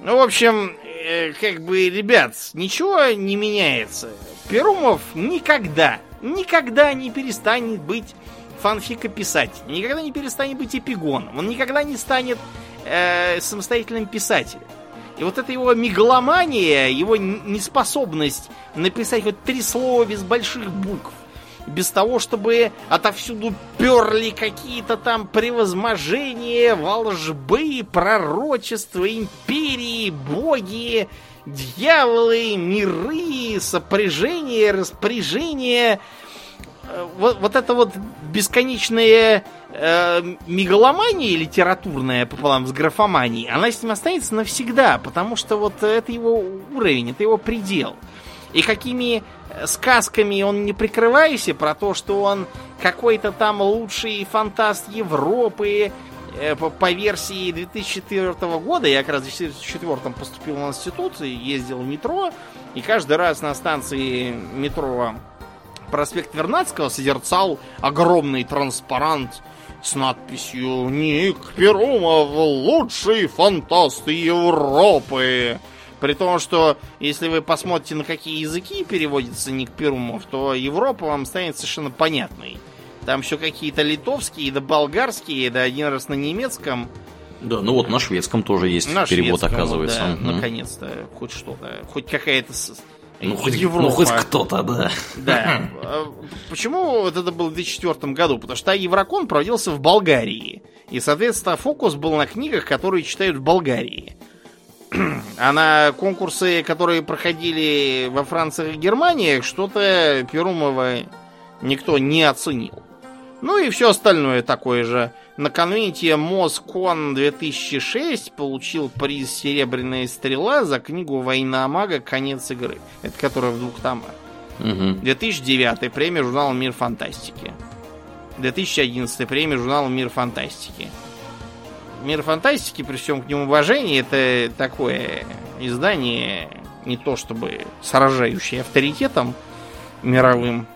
Ну, в общем, э, как бы, ребят, ничего не меняется. Перумов никогда, никогда не перестанет быть фанфикописателем, никогда не перестанет быть эпигоном, он никогда не станет э, самостоятельным писателем. И вот эта его мегаломания, его неспособность написать вот три слова без больших букв, без того, чтобы отовсюду перли какие-то там превозможения, волжбы, пророчества, империи, боги, дьяволы, миры, сопряжения, распоряжения. Э, вот, вот это вот бесконечная э, мегаломания литературная пополам с графоманией, она с ним останется навсегда, потому что вот это его уровень, это его предел. И какими сказками он не прикрывайся про то, что он какой-то там лучший фантаст Европы э, по версии 2004 года. Я как раз в 2004 поступил в институт и ездил в метро. И каждый раз на станции метро проспект Вернадского созерцал огромный транспарант с надписью «Ник Перумов, лучший фантаст Европы». При том, что если вы посмотрите, на какие языки переводится Ник Перумов, то Европа вам станет совершенно понятной. Там все какие-то литовские, да болгарские, да один раз на немецком. Да, ну вот на шведском тоже есть на перевод, шведском, оказывается. Да, угу. наконец-то, хоть что-то, хоть какая-то ну, хоть, Европа. ну, хоть кто-то, да. Да. <laughs> А почему вот это было в 2004 году? Потому что Еврокон проводился в Болгарии. И, соответственно, фокус был на книгах, которые читают в Болгарии. А на конкурсы, которые проходили во Франции и Германии, что-то Перумова никто не оценил. Ну и все остальное такое же. На конвенте Москон 2006 получил приз «Серебряная стрела» за книгу «Война мага. Конец игры». Это которая в двух томах. Угу. 2009 премия журнала «Мир фантастики». 2011 премия журнала «Мир фантастики». Мир фантастики, при всем к нему уважении, это такое издание, не то чтобы сражающее авторитетом мировым.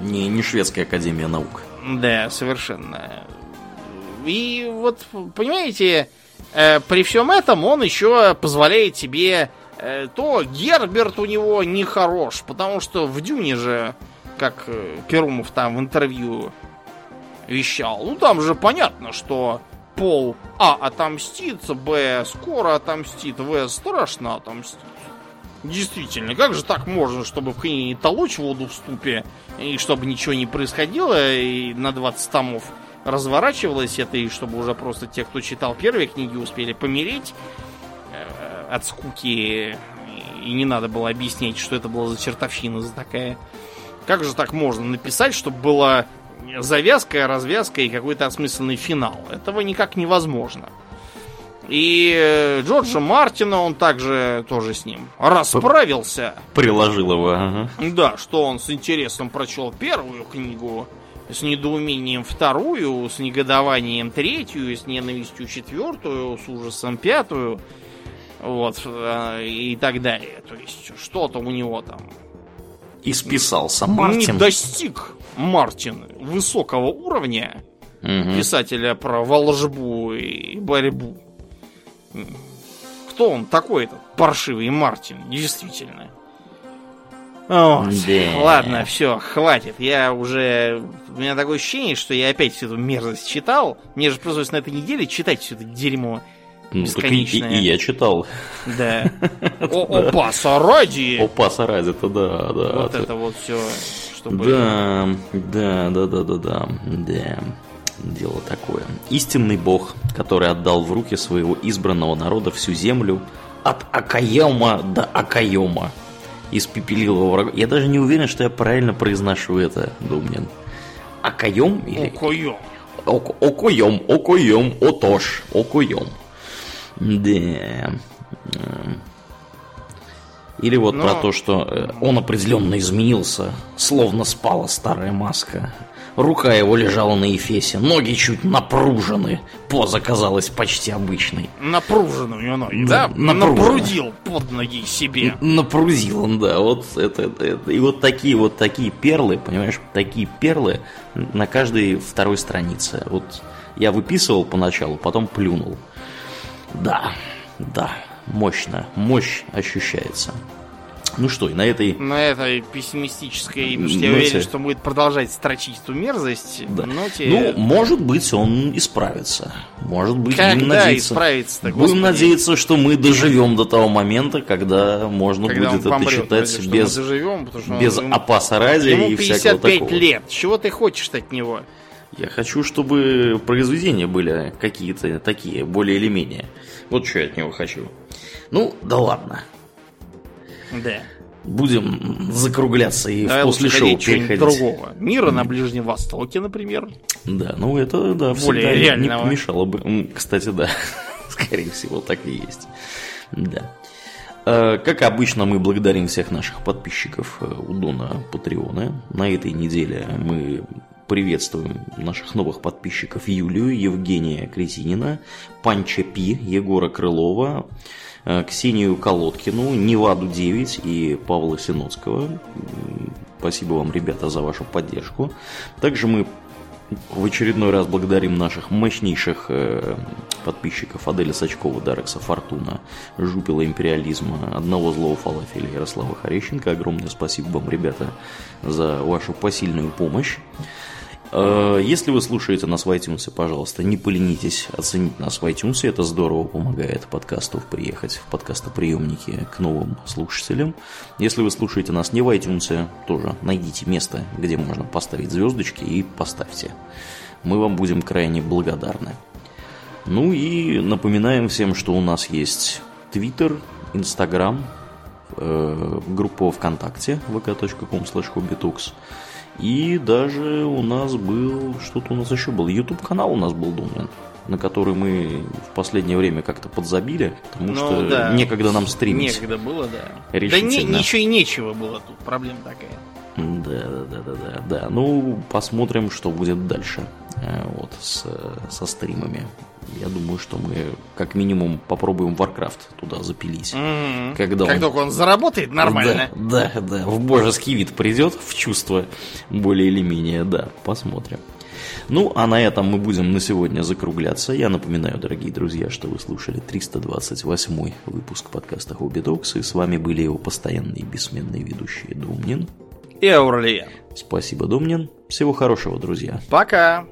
Не, не шведская академия наук. Да, совершенно. И вот, понимаете, э, при всем этом он еще позволяет себе э, то Герберт у него нехорош, потому что в Дюне же, как э, Перумов там в интервью вещал, ну там же понятно, что Пол А отомстит, Б скоро отомстит, В страшно отомстит. Действительно, как же так можно, чтобы в книге не толочь воду в ступе, и чтобы ничего не происходило, и на 20 томов разворачивалось это, и чтобы уже просто те, кто читал первые книги, успели помереть э, от скуки, и не надо было объяснять, что это была за чертовщина за такая. Как же так можно написать, чтобы было завязка, развязка и какой-то осмысленный финал. Этого никак невозможно. И э, Джорджа Мартина он также тоже с ним расправился. Приложил его, ага. Да, что он с интересом прочел первую книгу, с недоумением вторую, с негодованием третью, с ненавистью четвертую, с ужасом пятую, вот, э, и так далее. То есть что-то у него там И списался Мартин. не достиг Мартин высокого уровня Мгм. писателя про волжбу и борьбу. Кто он такой этот паршивый Мартин, действительно? Вот. Да. Ладно, все, хватит. Я уже... У меня такое ощущение, что я опять всю эту мерзость читал. Мне же пришлось на этой неделе читать все это дерьмо. Ну, так и, и- бесконечное. и я читал. Да. <laughs> Опа, саради! Опа, Сарази-то, да, да. Вот это вот все, чтобы... Да, да, да, да, да, да, да. Дело такое. Истинный бог, который отдал в руки своего избранного народа всю землю от Акаема до Акаема. Испепелил его врагов. Я даже не уверен, что я правильно произношу это, Думнин. Акаем или... Окоё. Ок- Окоем, окоем, отош, окоем. Да. Или вот Но- про то, что э, он определенно изменился, словно спала старая маска. Рука его лежала на эфесе, ноги чуть напружены, поза казалась почти обычной. Напружены у него ноги, Да, да? Напрудил под ноги себе. Напрузил он, да, вот это, это- И вот такие вот такие перлы, понимаешь, такие перлы на каждой второй странице. Вот я выписывал поначалу, потом плюнул. Да, да, мощно, мощь ощущается. Ну что, и на этой... На этой пессимистической, потому что я Ноте. уверен, что он будет продолжать строчить эту мерзость, Да. ноте... Ну, может быть, он исправится. Может быть, Когда будем надеяться. исправится-то, Будем господи? надеяться, что мы доживем до того момента, когда можно когда он будет это помрет, читать вроде, без, доживем, потому что он- без ему, опаса ради ему и всякого 55 такого. лет. Чего ты хочешь от него? Я хочу, чтобы произведения были какие-то такие, более или менее. Вот что я от него хочу. Ну, да ладно. Да. Будем закругляться и Давай в после шоу переходить. другого. Мира на Ближнем Востоке, например. Да, ну это, да, Более всегда не- не реального. помешало бы. Кстати, да, <laughs> скорее всего, так и есть. Да. Э, Как обычно, мы благодарим всех наших подписчиков э, у Дона Патреона. На этой неделе мы приветствуем наших новых подписчиков Юлию, Евгения Кретинина, Панча Пи, Егора Крылова, Ксению Колодкину, Неваду 9 и Павла Синоцкого. Спасибо вам, ребята, за вашу поддержку. Также мы в очередной раз благодарим наших мощнейших э, подписчиков Аделя Сачкова, Дарекса Фортуна, Жупила Империализма, Одного Злого Фалафеля Ярослава Харещенко. Огромное спасибо вам, ребята, за вашу посильную помощь. Э, Если вы слушаете нас в iTunes, пожалуйста, не поленитесь оценить нас в iTunes. Это здорово помогает подкасту приехать в подкастоприемники к новым слушателям. Если вы слушаете нас не в iTunes, тоже найдите место, где можно поставить звездочки и поставьте. Мы вам будем крайне благодарны. Ну и напоминаем всем, что у нас есть Twitter, Instagram, э, группа ВКонтакте vk.com slash и даже у нас был, что-то у нас еще был, YouTube канал у нас был, думаю, на который мы в последнее время как-то подзабили, потому Ну, что да. некогда нам стримить. Некогда было, да. Решительно. Да не, ничего и нечего было тут. Проблема такая. Да, да, да, да, да, да. Ну, посмотрим, что будет дальше. э, Вот, с, со стримами. Я думаю, что мы как минимум попробуем Warcraft туда запилить. Мгм. Когда как он- только он заработает нормально. Да, да, да, в божеский вид придет, в чувство более или менее, да, посмотрим. Ну, а на этом мы будем на сегодня закругляться. Я напоминаю, дорогие друзья, что вы слушали 328 выпуск подкаста Хобби Докс, и с вами были его постоянные и бессменные ведущие Думнин. И Аурлия. Спасибо, Думнин. Всего хорошего, друзья. Пока.